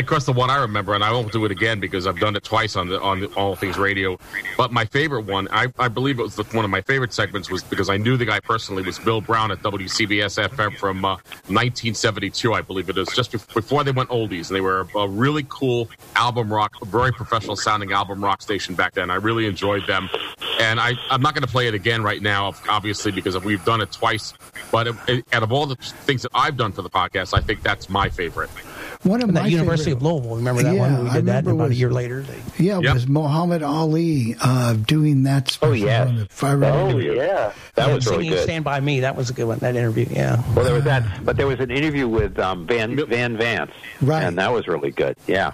of course, the one I remember, and I won't do it again because I've done it twice on the on the All Things Radio. But my favorite one, I, I believe it was the, one of my favorite segments, was because I knew the guy personally was Bill Brown at WCBS FM from uh, 1972, I believe it is, just before they went oldies, and they were a really cool album rock, very professional sounding album rock station back then. I really enjoyed them, and I I'm not going to play it again right now, obviously, because we've done it twice. But it, it, out of all the things that I've done for the podcast, I think that's my favorite. One of And my that University favorite- of Louisville. Remember that Yeah, one? We I did that and remember about a year later. They, Yeah, it was Muhammad Ali uh, doing that. Special Oh, yes. on the Fire Oh, yeah. That Yeah, was really singing good. Stand by Me. That was a good one. That interview. Yeah. Well, there was that, but there was an interview with um, Van Van Vance, right? And that was really good. Yeah.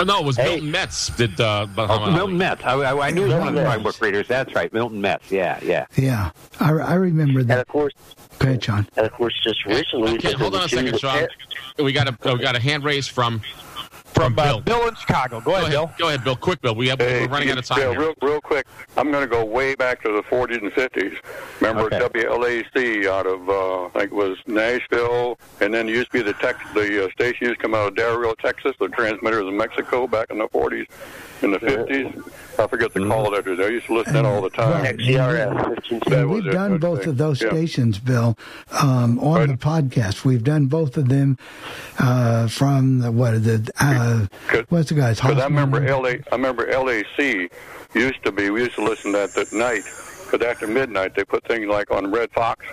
Oh, no, it was Milton Metz did uh, Oh, Milton Ali. Metz. I, I, I knew he was one of the Milton comic book readers. That's right, Milton Metz. Yeah, yeah. Yeah, I, I remember that. of course, Go ahead, John. and of course, just recently. Okay, hold on a second, Sean. We got a we got a hand raise from from Bill. Bill in Chicago. Go ahead, Bill. Go ahead, Bill. Quick, Bill. We have, Hey, we're running out of time. Bill, here. real, real quick. I'm going to go way back to the 40s and 50s. Remember WLAC out of uh, I think it was Nashville, and then it used to be the Tex, the uh, station used to come out of Del Rio, Texas. The transmitters in Mexico back in the 40s, in the 50s. I forget the call letters. I used to listen to that all the time. XERF. That And was we've done That's both of those. Yeah. stations, Bill, um, on the podcast. We've done both of them uh, from the, what the uh, what's the guy's Because I remember LA, I remember LAC used to be. We used to listen to that at night. Because after midnight, they put things like on Redd Foxx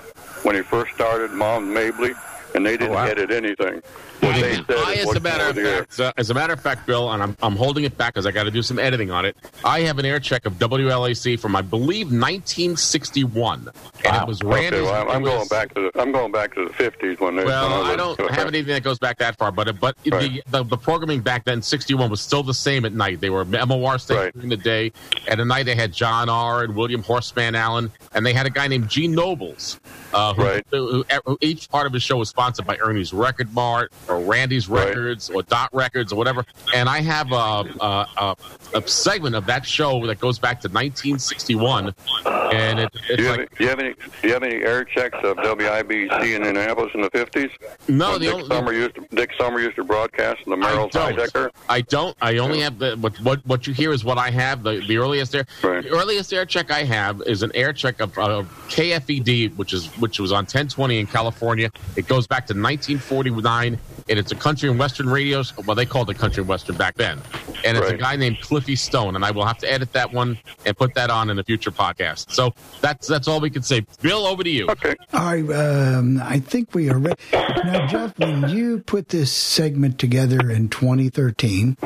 when he first started, Mom Mabley, and they didn't edit anything. What they said I, as a matter of fact, uh, as a matter of fact, Bill, and I'm, I'm holding it back because I got to do some editing on it. I have an air check of WLAC from I believe 1961, and it was Randy's. Okay, well, I'm, I'm was- going back to the I'm going back to the 50s when they. Well, when I was- don't have anything that goes back that far, but but the, the the programming back then, '61 was still the same at night. They were MOR station during the day, and at night they had John R. and William Horseman Allen, and they had a guy named Gene Nobles, uh, who, who, who- each part of his show was sponsored by Ernie's Record Mart or Randy's Records or Dot Records or whatever. And I have a, a, a, a segment of that show that goes back to 1961, and it, Do it's you, like have, do you have any? Do you have any air checks of WIBC in Indianapolis in the 50s? No, When the Dick only- Summer used to, Dick Summer used to broadcast in the Merrill's. Heidecker. I don't. I only have the what, what what you hear is what I have. The the earliest air the earliest air check I have is an air check of uh, KFED, which is which was on 1020 in California. It goes back to 1949, and it's a country and western radios. Well, they called it country and western back then, and it's a guy named Cliffy Stone, and I will have to edit that one and put that on in a future podcast. So that's that's all we can say. Bill, over to you. Okay. All right, um, I think we are ready. Now, Jeff, when you put this segment together in 2013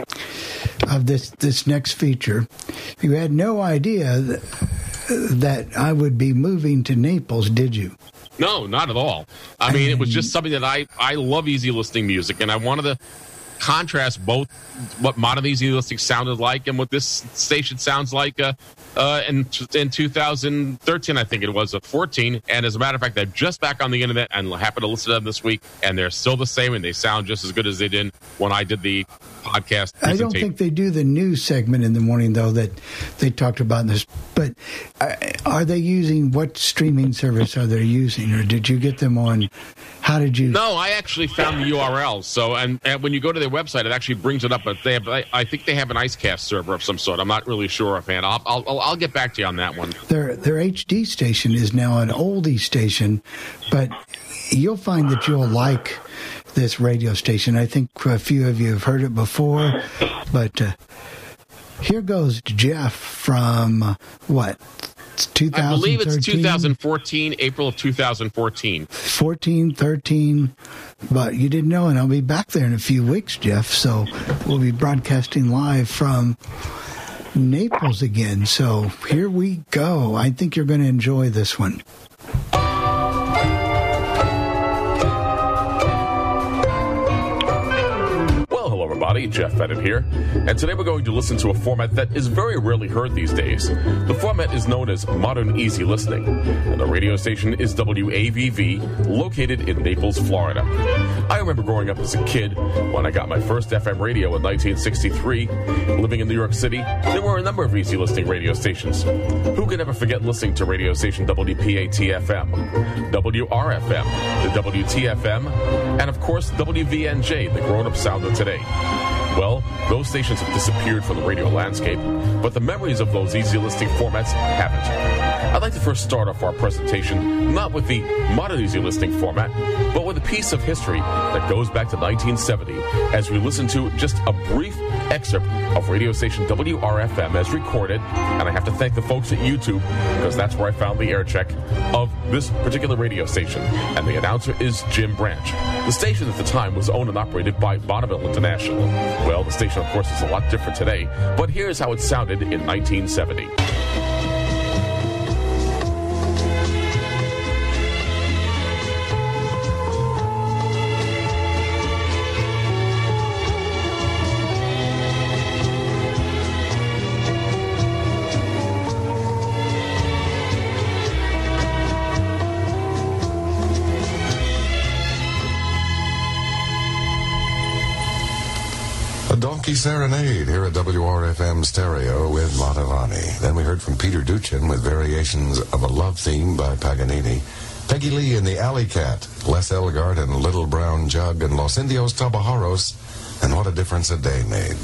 of this this next feature, you had no idea that, that I would be moving to Naples, did you? No, not at all. I mean, it was just something that I I love easy listening music, and I wanted to contrast both what modern easy listening sounded like and what this station sounds like. Uh, uh, in in 2013, I think it was, uh, 14. And as a matter of fact, they're just back on the internet and happened to listen to them this week, and they're still the same, and they sound just as good as they did when I did the podcast. I don't think they do the news segment in the morning though that they talked about in this. But uh, are they using what streaming service are they using, or did you get them on? How did you? No, I actually found the URL. So, and, and when you go to their website, it actually brings it up. But they have, I, I think they have an IceCast server of some sort. I'm not really sure offhand. I'll, I'll, I'll- get back to you on that one. Their their HD station is now an oldie station, but you'll find that you'll like this radio station. I think a few of you have heard it before, but uh, here goes Jeff from uh, what? I believe it's 2014, April of 2014. 14, 13, but you didn't know, and I'll be back there in a few weeks, Jeff. So we'll be broadcasting live from Naples again. So here we go. I think you're going to enjoy this one. Everybody, Jeff Bennett here, and today we're going to listen to a format that is very rarely heard these days. The format is known as Modern Easy Listening, and the radio station is WAVV, located in Naples, Florida. I remember growing up as a kid when I got my first FM radio in 1963. Living in New York City, there were a number of easy listening radio stations. Who could ever forget listening to radio station WPAT-FM, WRFM, the WTFM, and of course WVNJ, the grown-up sound of today. Well, those stations have disappeared from the radio landscape, but the memories of those easy listening formats haven't. I'd like to first start off our presentation not with the modern easy listening format, but with a piece of history that goes back to 1970 as we listen to just a brief excerpt of radio station WRFM as recorded. And I have to thank the folks at YouTube because that's where I found the air check of this particular radio station. And the announcer is Jim Branch. The station at the time was owned and operated by Bonneville International. Well, the station, of course, is a lot different today, but here's how it sounded in 1970. A serenade here at WRFM Stereo with Mantovani. Then we heard from Peter Duchin with variations of a love theme by Paganini. Peggy Lee in the Alley Cat, Les Elgart and Little Brown Jug, and Los Indios Tabajaros, and what a difference a day made.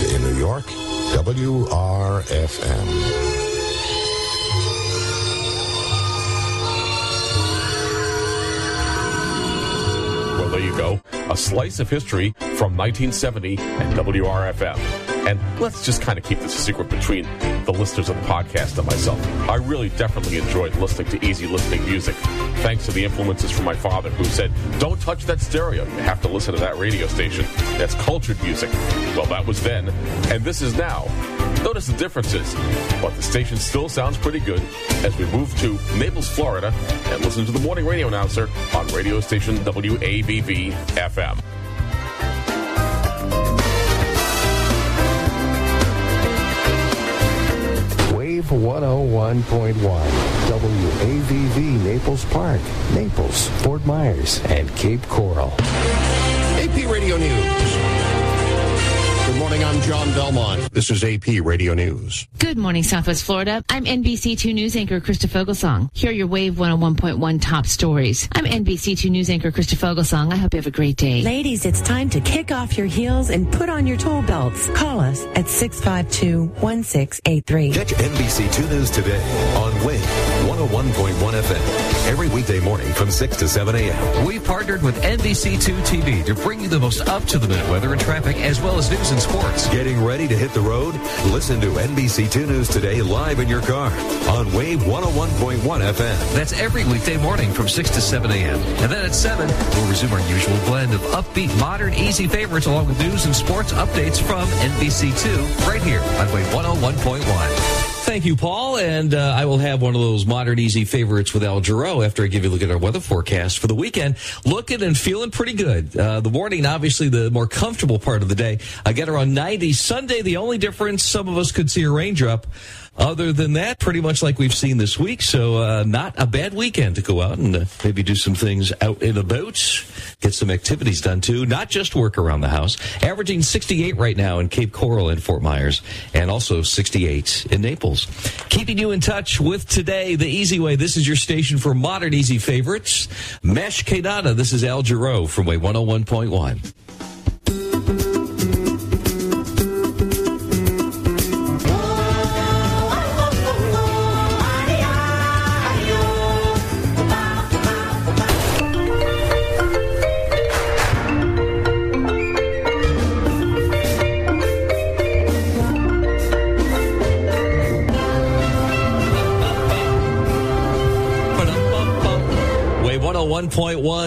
105 in New York, WRFM. Well, there you go. A slice of history from 1970 and WRFM. And let's just kind of keep this a secret between the listeners of the podcast and myself. I really definitely enjoyed listening to easy listening music, thanks to the influences from my father, who said, Don't touch that stereo. You have to listen to that radio station. That's cultured music. Well, that was then, and this is now. Notice the differences, but the station still sounds pretty good as we move to Naples, Florida, and listen to the morning radio announcer on radio station WAVV FM. 101.1, WAVV Naples Park, Naples, Fort Myers, and Cape Coral. AP Radio News. Good morning, I'm John Belmont. This is AP Radio News. Good morning, Southwest Florida. I'm NBC2 News anchor Krista Fogelsong. Here are your Wave 101.1 top stories. I'm NBC2 News anchor Krista Fogelsong. I hope you have a great day. Ladies, it's time to kick off your heels and put on your toll belts. Call us at 652-1683. Catch NBC2 News today on Wave 101.1 FM every weekday morning from 6 to 7 a.m. We've partnered with NBC2 TV to bring you the most up-to-the-minute weather and traffic as well as news and sports. Getting ready to hit the road? Listen to NBC2 News today live in your car on Wave 101.1 FM. That's every weekday morning from 6 to 7 a.m. And then at 7, we'll resume our usual blend of upbeat, modern, easy favorites along with news and sports updates from NBC2 right here on Wave 101.1. Thank you, Paul. And uh, I will have one of those modern easy favorites with Al Giro after I give you a look at our weather forecast for the weekend. Looking and feeling pretty good. Uh, the morning, obviously, the more comfortable part of the day. I get around 90. Sunday, the only difference, some of us could see a raindrop. Other than that, pretty much like we've seen this week. So, uh, not a bad weekend to go out and uh, maybe do some things out in the boats, get some activities done too, not just work around the house. Averaging 68 right now in Cape Coral and Fort Myers, and also 68 in Naples. Keeping you in touch with today, the easy way. This is your station for modern easy favorites. Mesh Kedada. This is Al Giro from Wave 101.1.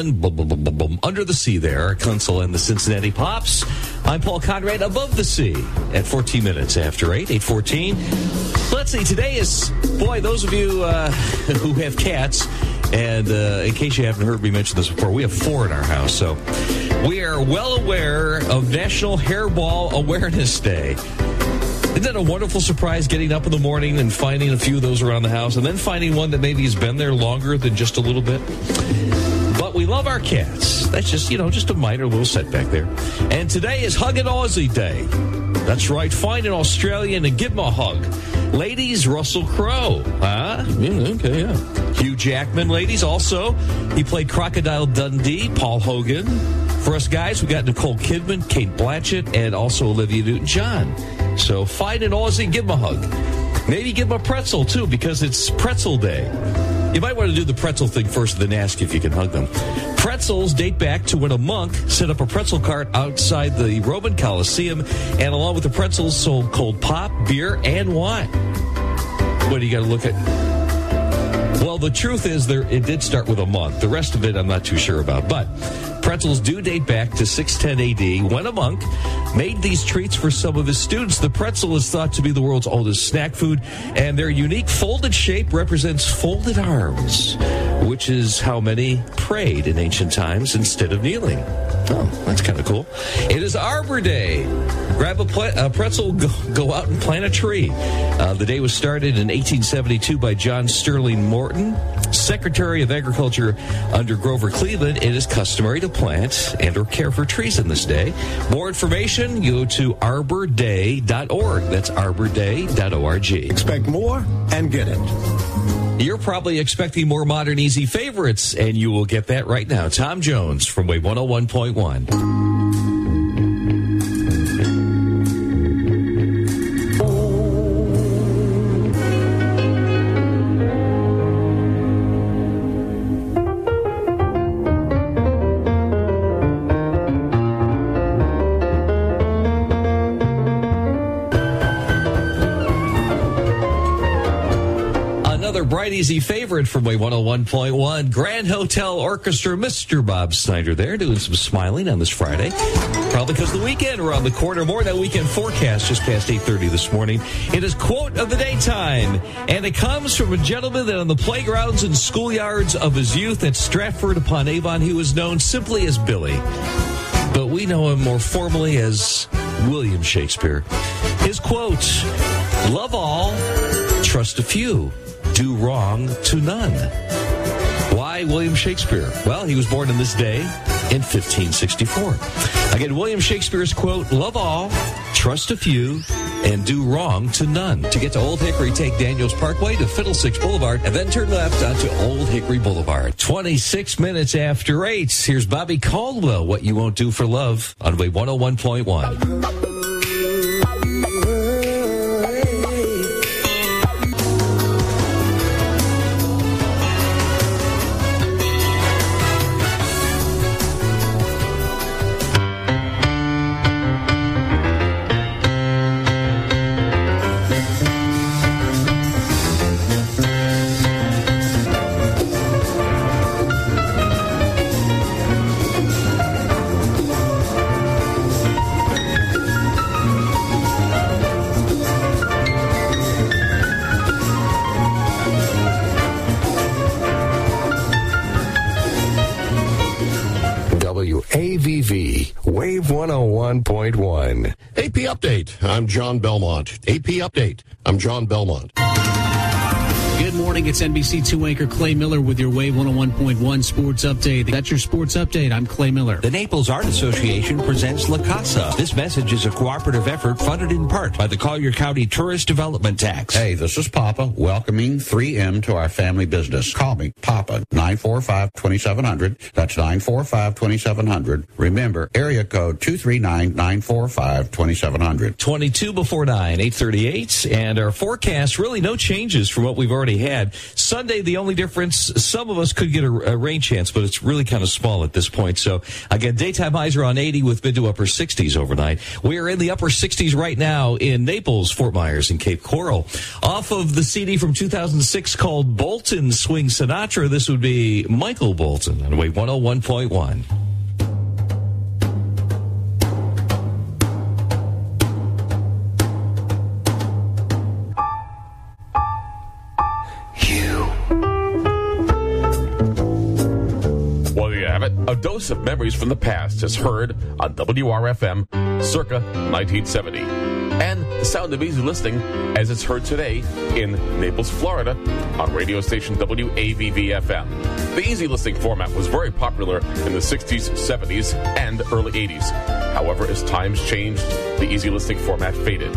101.1, boom, boom, boom, boom, boom, under the sea there, Erich Kunzel and the Cincinnati Pops. I'm Paul Conrad, above the sea, at 14 minutes after 8, 814. Let's see, today is, boy, those of you uh, who have cats, And uh, in case you haven't heard me mention this before, we have four in our house. So we are well aware of National Hairball Awareness Day. Isn't that a wonderful surprise getting up in the morning and finding a few of those around the house and then finding one that maybe has been there longer than just a little bit? We love our cats. That's just, you know, just a minor little setback there. And today is Hug an Aussie Day. That's right. Find an Australian and give him a hug. Ladies, Russell Crowe. Huh? Yeah, okay, yeah. Hugh Jackman, ladies, also. He played Crocodile Dundee, Paul Hogan. For us guys, we got Nicole Kidman, Cate Blanchett, and also Olivia Newton-John. So find an Aussie, give him a hug. Maybe give him a pretzel, too, because it's pretzel day. You might want to do the pretzel thing first, then ask if you can hug them. Pretzels date back to when a monk set up a pretzel cart outside the Roman Colosseum, and along with the pretzels, sold cold pop, beer, and wine. What do you got to look at? Well, the truth is, there it did start with a monk. The rest of it, I'm not too sure about. But pretzels do date back to 610 AD when a monk made these treats for some of his students. The pretzel is thought to be the world's oldest snack food, and their unique folded shape represents folded arms, which is how many prayed in ancient times instead of kneeling. Oh, that's kind of cool. It is Arbor Day. Grab a, pl- a pretzel, go, go, out and plant a tree. Uh, the day was started in 1872 by John Sterling Morton, Secretary of Agriculture under Grover Cleveland. It is customary to plant and or care for trees in this day. More information, go to arborday.org. That's arborday.org. Expect more and get it. You're probably expecting more modern easy favorites, and you will get that right now. Tom Jones from Wave 101.1. easy favorite from Wave 101.1 Grand Hotel Orchestra, Mr. Bob Snyder there doing some smiling on this Friday. Probably because the weekend around the corner. More that weekend forecast just past 8.30 this morning. It is quote of the daytime, and it comes from a gentleman that on the playgrounds and schoolyards of his youth at Stratford upon Avon, he was known simply as Billy. But we know him more formally as William Shakespeare. His quote, love all, trust a few do wrong to none. Why William Shakespeare? Well, he was born in this day in 1564. Again, William Shakespeare's quote, love all, trust a few, and do wrong to none. To get to Old Hickory, take Daniels Parkway to Fiddlesticks Boulevard and then turn left onto Old Hickory Boulevard. 26 minutes after 8, here's Bobby Caldwell, What You Won't Do for Love on Wave 101.1. I'm John Belmont. AP Update. I'm John Belmont. Good morning. It's NBC2 anchor Clay Miller with your Wave 101.1 Sports Update. That's your Sports Update. I'm Clay Miller. The Naples Art Association presents La Casa. This message is a cooperative effort funded in part by the Collier County Tourist Development Tax. Hey, this is Papa welcoming 3M to our family business. Call me, Papa, 945-2700. That's 945-2700. Remember, area code 239-945-2700. 22 before 9, 838. And our forecast, really no changes from what we've already had. Sunday, the only difference, some of us could get a, a, rain chance, but it's really kind of small at this point. So again, daytime highs are on 80 with mid to upper 60s overnight. We are in the upper 60s right now in Naples, Fort Myers, and Cape Coral. Off of the CD from 2006 called Bolton Swing Sinatra, this would be Michael Bolton on Wave 101.1. dose of memories from the past is heard on WRFM circa 1970. And the sound of easy listening as it's heard today in Naples, Florida on radio station WAVV FM. The easy listening format was very popular in the 60s, 70s, and early 80s. However, as times changed, the easy listening format faded.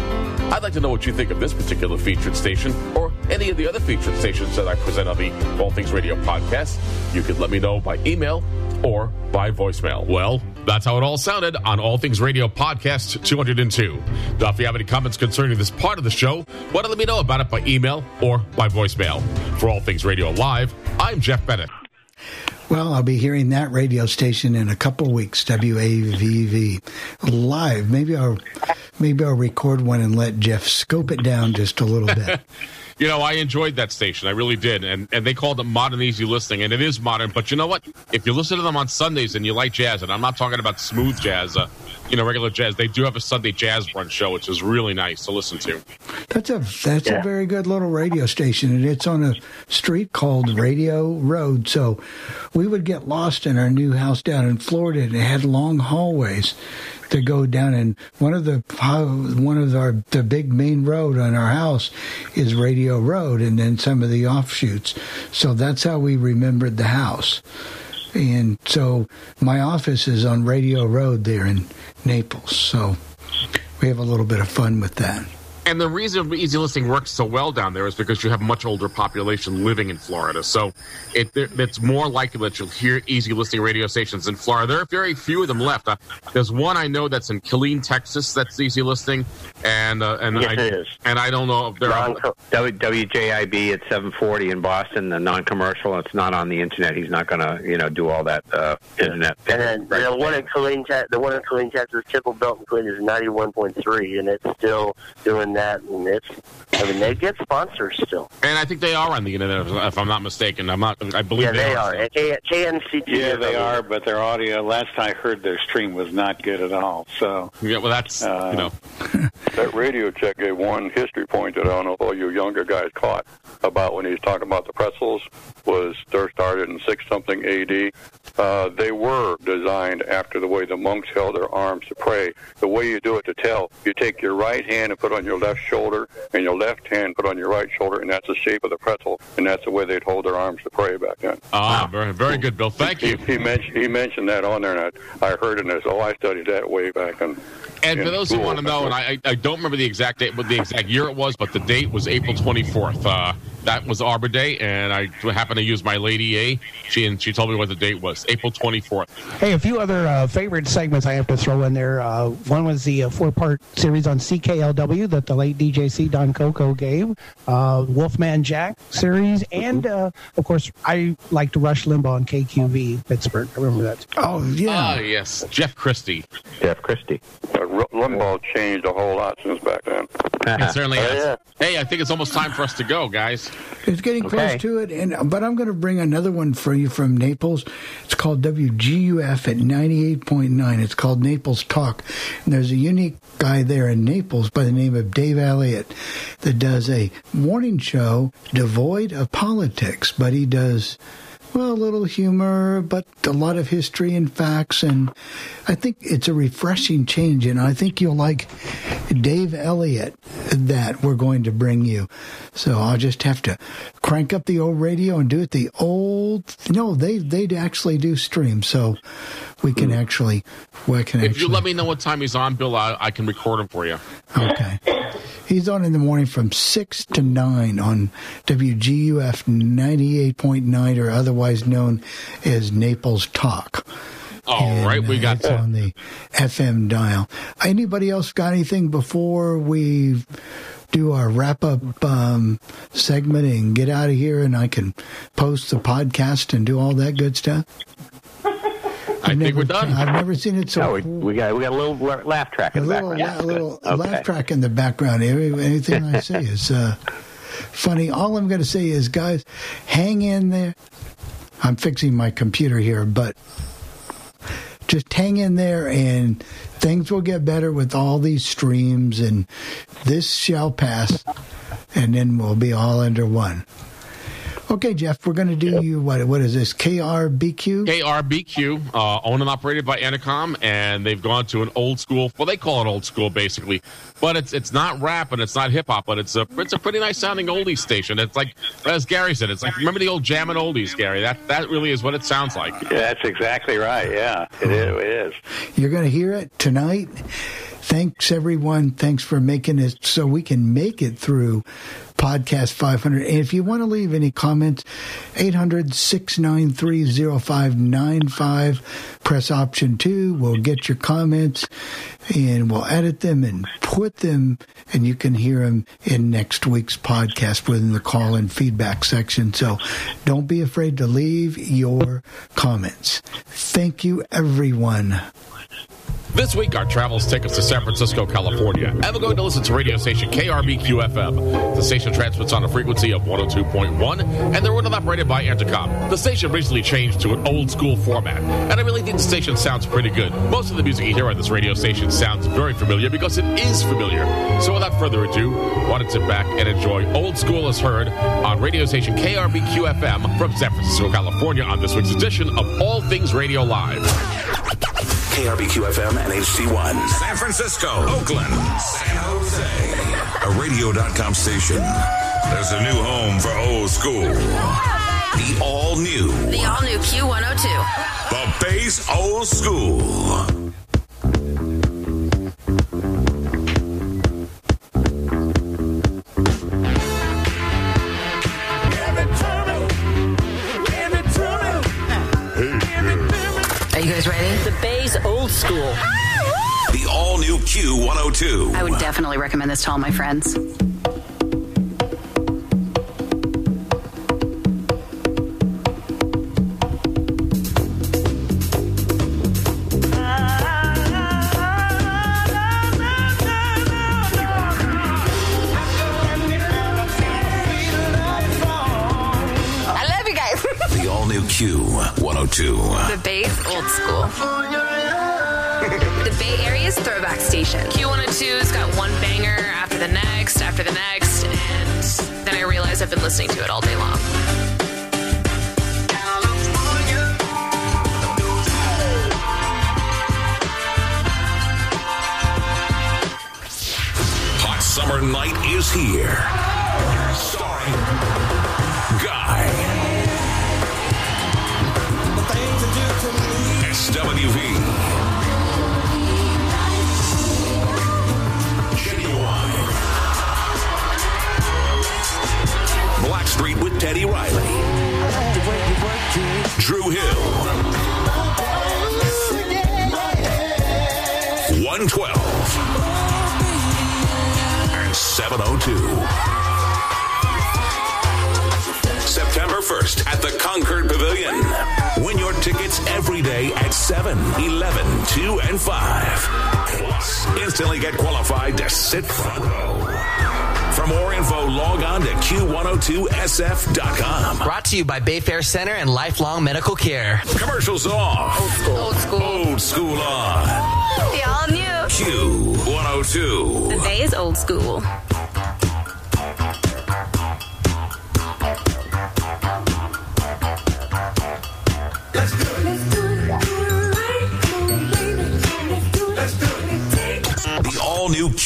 I'd like to know what you think of this particular featured station or any of the other featured stations that I present on the All Things Radio podcast. You could let me know by email or by voicemail. Well, that's how it all sounded on All Things Radio Podcast 202. Now, if you have any comments concerning this part of the show, why don't let me know about it by email or by voicemail. For All Things Radio Live, I'm Jeff Bennett. Well, I'll be hearing that radio station in a couple weeks, WAVV live. Maybe I'll maybe I'll record one and let Jeff scope it down just a little bit. You know, I enjoyed that station. I really did. And and they called it modern easy listening, and it is modern. But you know what? If you listen to them on Sundays and you like jazz, and I'm not talking about smooth jazz, uh, you know, regular jazz, they do have a Sunday jazz brunch show, which is really nice to listen to. That's a that's Yeah. a very good little radio station, and it's on a street called Radio Road. So we would get lost in our new house down in Florida, and it had long hallways to go down. And one of the one of our the big main road on our house is Radio Road, and then some of the offshoots. So that's how we remembered the house. And so my office is on Radio Road there in Naples. So we have a little bit of fun with that. And the reason easy listening works so well down there is because you have a much older population living in Florida. So it, it's more likely that you'll hear easy listening radio stations in Florida. There are very few of them left. Uh, there's one I know that's in Killeen, Texas, that's easy listening, and uh, and Yes, I it is. and I don't know if there are. WJIB at 740 in Boston, the non-commercial. It's not on the internet. He's not going to, you know, do all that uh, internet. And then the one in Killeen, the one in Killeen, Texas, Tipple Belt in Killeen is ninety one point three, and it's still doing that. And it's, I mean, they get sponsors still. And I think they are on the internet, if, if I'm not mistaken. I'm not. I believe yeah, they, they are. And K- KNCT. Yeah, they are, but their audio. Last I heard, their stream was not good at all. So yeah, well, that's uh, you know. That radio check gave one history point that I don't know if all you younger guys caught about when he's talking about the pretzels was started in six something AD. Uh, they were designed after the way the monks held their arms to pray. The way you do it to tell, you take your right hand and put on your left shoulder, and your left hand put on your right shoulder, and that's the shape of the pretzel, and that's the way they'd hold their arms to pray back then. Ah, very, very good, Bill. Thank he, you. He, mentioned he mentioned that on there, and I, I heard it, and I said, "Oh, I studied that way back." In, And for those who want to know, and I, I I don't remember the exact date, what the exact year it was, but the date was April 24th. Uh, that was Arbor Day, and I happened to use my Lady A. She and she told me what the date was, April 24th. Hey, a few other uh, favorite segments I have to throw in there. Uh, one was the uh, four-part series on CKLW that the late DJC Don Coco gave, uh, Wolfman Jack series, and uh, of course I liked Rush Limbaugh on KQV Pittsburgh. I remember that. Oh yeah. Ah, yes, Jeff Christie. Jeff Christie. Uh, Limbaugh changed a whole lot since back then. It certainly has. Hey, I think it's almost time for us to go, guys. It's getting Okay. close to it, and but I'm going to bring another one for you from Naples. It's called WGUF at 98.9. It's called Naples Talk, and there's a unique guy there in Naples by the name of Dave Elliott that does a morning show devoid of politics, but he does. Well, a little humor, but a lot of history and facts, and I think it's a refreshing change. And I think you'll like Dave Elliott that we're going to bring you. So I'll just have to crank up the old radio and do it the old. No, they they actually do stream, so we can actually we can If actually. you let me know what time he's on, Bill, I, I can record him for you. Okay. He's on in the morning from 6 to 9 on WGUF 98.9, or otherwise known as Naples Talk. All right, we got it's on the FM dial. Anybody else got anything before we do our wrap up um, segment and get out of here and I can post the podcast and do all that good stuff? I think we're done. I've never seen it so No, we, we got we got a little laugh track a in the little, background. la- little Okay. laugh track in the background. Anything I say is uh, funny. All I'm going to say is, guys, hang in there. I'm fixing my computer here, but just hang in there and things will get better with all these streams and this shall pass and then we'll be all under one. Okay, Jeff, we're going to do you what? What is this? KRBQ. KRBQ, uh, owned and operated by Entercom, and they've gone to an old school. Well, they call it old school, basically, but it's it's not rap and it's not hip hop, but it's a it's a pretty nice sounding oldies station. It's like as Gary said, it's like remember the old jammin' oldies, Gary. That that really is what it sounds like. Yeah, that's exactly right. Yeah, it is. It is. You're going to hear it tonight. Thanks, everyone. Thanks for making it so we can make it through podcast 500. And if you want to leave any comments, 800 693 0595. Press option two. We'll get your comments and we'll edit them and put them, and you can hear them in next week's podcast within the call and feedback section. So don't be afraid to leave your comments. Thank you, everyone. This week, our travels take us to San Francisco, California, and we're going to listen to radio station KRBQ FM. The station transmits on a frequency of 102.1, and they're owned and operated by Entercom. The station recently changed to an old school format, and I really think the station sounds pretty good. Most of the music you hear on this radio station sounds very familiar because it is familiar. So without further ado, why don't sit back and enjoy Old School as Heard on radio station KRBQ FM from San Francisco, California on this week's edition of All Things Radio Live. KRBQ FM and HD1. San Francisco, Oakland, San Jose. A radio.com station. There's a new home for old school. The all new. The all new Q102. The Bay's Old School. Bay's old school. The all new Q102. I would definitely recommend this to all my friends. Q102. The Bay's old school. the Bay Area's throwback station. Q102's got one banger after the next, after the next, and then I realized I've been listening to it all day long. Hot summer night is here. Starring Guy. SWV. Genuine. Blackstreet with Teddy Riley. Dru Hill. 112 and 702. September 1st at the Concord Pavilion. Win your tickets every day at 7, 11, 2, and 5. Plus, instantly get qualified to sit front row. For more info, log on to Q102SF.com. Brought to you by Bayfair Center and Lifelong Medical Care. Commercials off. Old school. Old school. Old school on. The all new. Q102. The Bay's old school.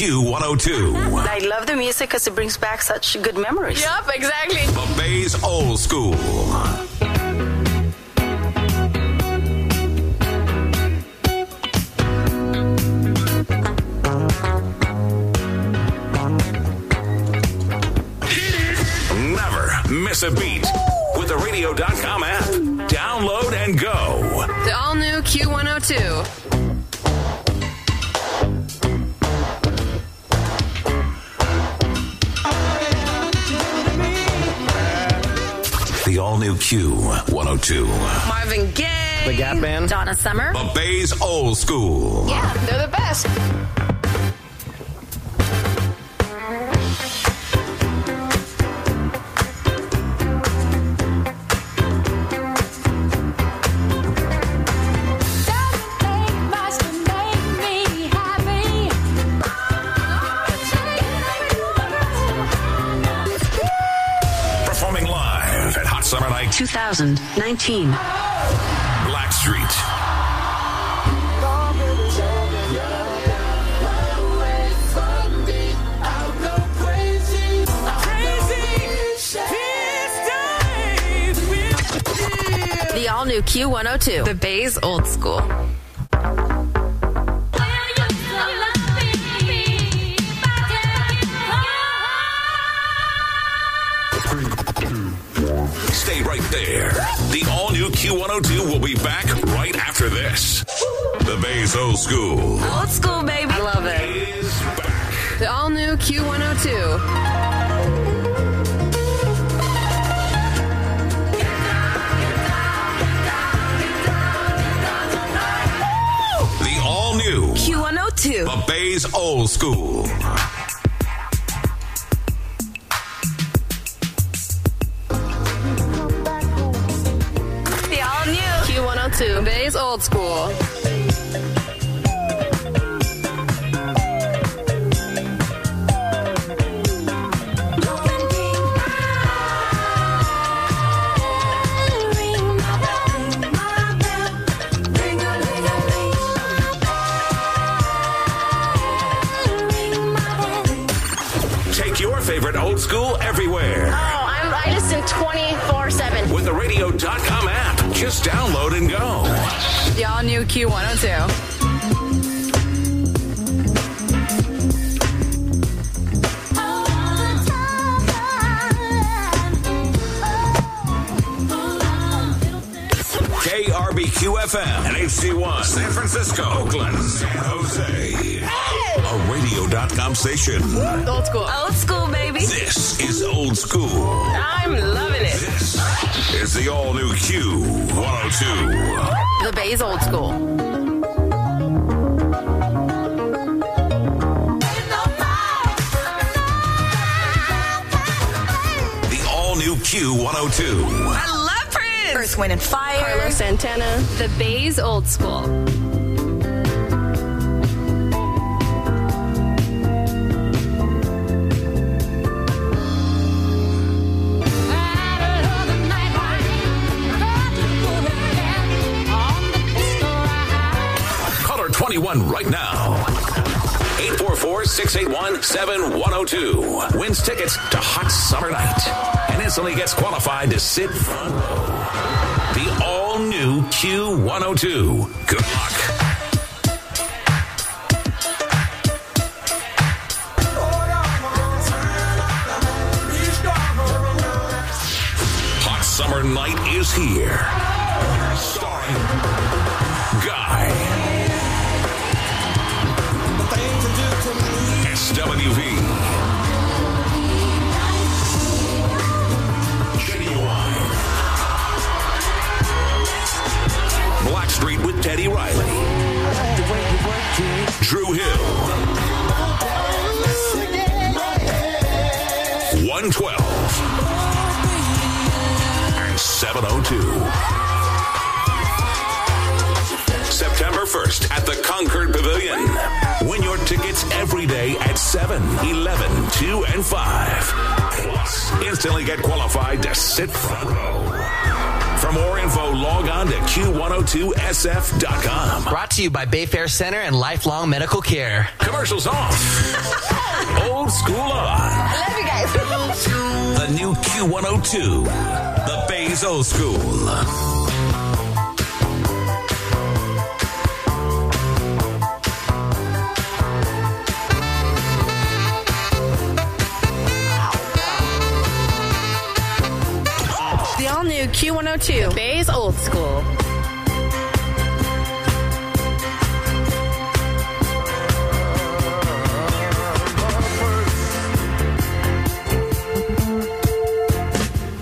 Q102. I love the music because it brings back such good memories. Yep, exactly. The Bay's Old School. Never miss a beat with the radio.com app. Download and go. The all new Q102. Q102. Marvin Gaye. The Gap Band. Donna Summer. The Bay's Old School. Yeah, they're the best. 2019. Blackstreet. The all new Q102. The Bay's old school. Old school, baby. I love it. The all new Q102. The all new Q102. The Bay's Old School. The all new Q102. The Bay's old school. Just download and go. The all new Q102. KRBQ FM and HD1, San Francisco, Oakland, San Jose. A radio.com station. Old school. Old school, baby. This is old school. I'm loving it. This is the all new Q102. The Bay's old school. The all new Q102. I love Prince. Earth, Wind, and Fire. Carlos Santana. The Bay's old school. 21 right now. 844-681-7102. Wins tickets to Hot Summer Night. And instantly gets qualified to sit front row. The all-new Q102. Good luck. Hot Summer Night is here. Starring Guy. Riley. Dru Hill. 112. And 702. September 1st at the Concord Pavilion. Win your tickets every day at 7, 11, 2, and 5. Plus, instantly get qualified to sit front row. For more info, log on to Q102SF.com. Brought to you by Bayfair Center and Lifelong Medical Care. Commercials off. Old school on. I love you guys. The new Q102. The Bay's Old School. Q102. Bay's old school.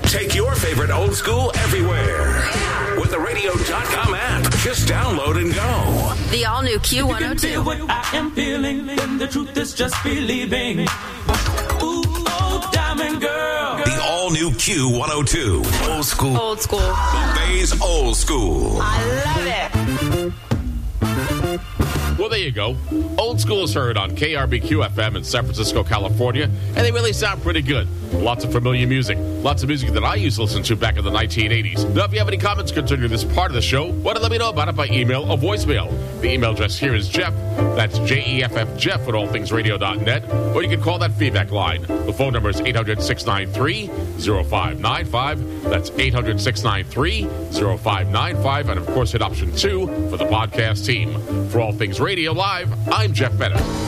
Take your favorite old school everywhere. With the radio.com app. Just download and go. The all new Q102. feel what I am feeling, then the truth is just believing. Ooh, oh, diamond girl. The all new Q102. Old school. Old school. The Bay's Old School. I love it. Well, Well, there you go. Old School is heard on KRBQ FM in San Francisco, California, and they really sound pretty good. Lots of familiar music. Lots of music that I used to listen to back in the 1980s. Now, if you have any comments concerning this part of the show, why don't let me know about it by email or voicemail. The email address here is Jeff. That's J E F F Jeff at allthingsradio.net. Or you can call that feedback line. The phone number is 800 693 0595. That's 800 693 0595. And of course, hit option two for the podcast team. For All Things Radio Live, I'm Jeff Bennett.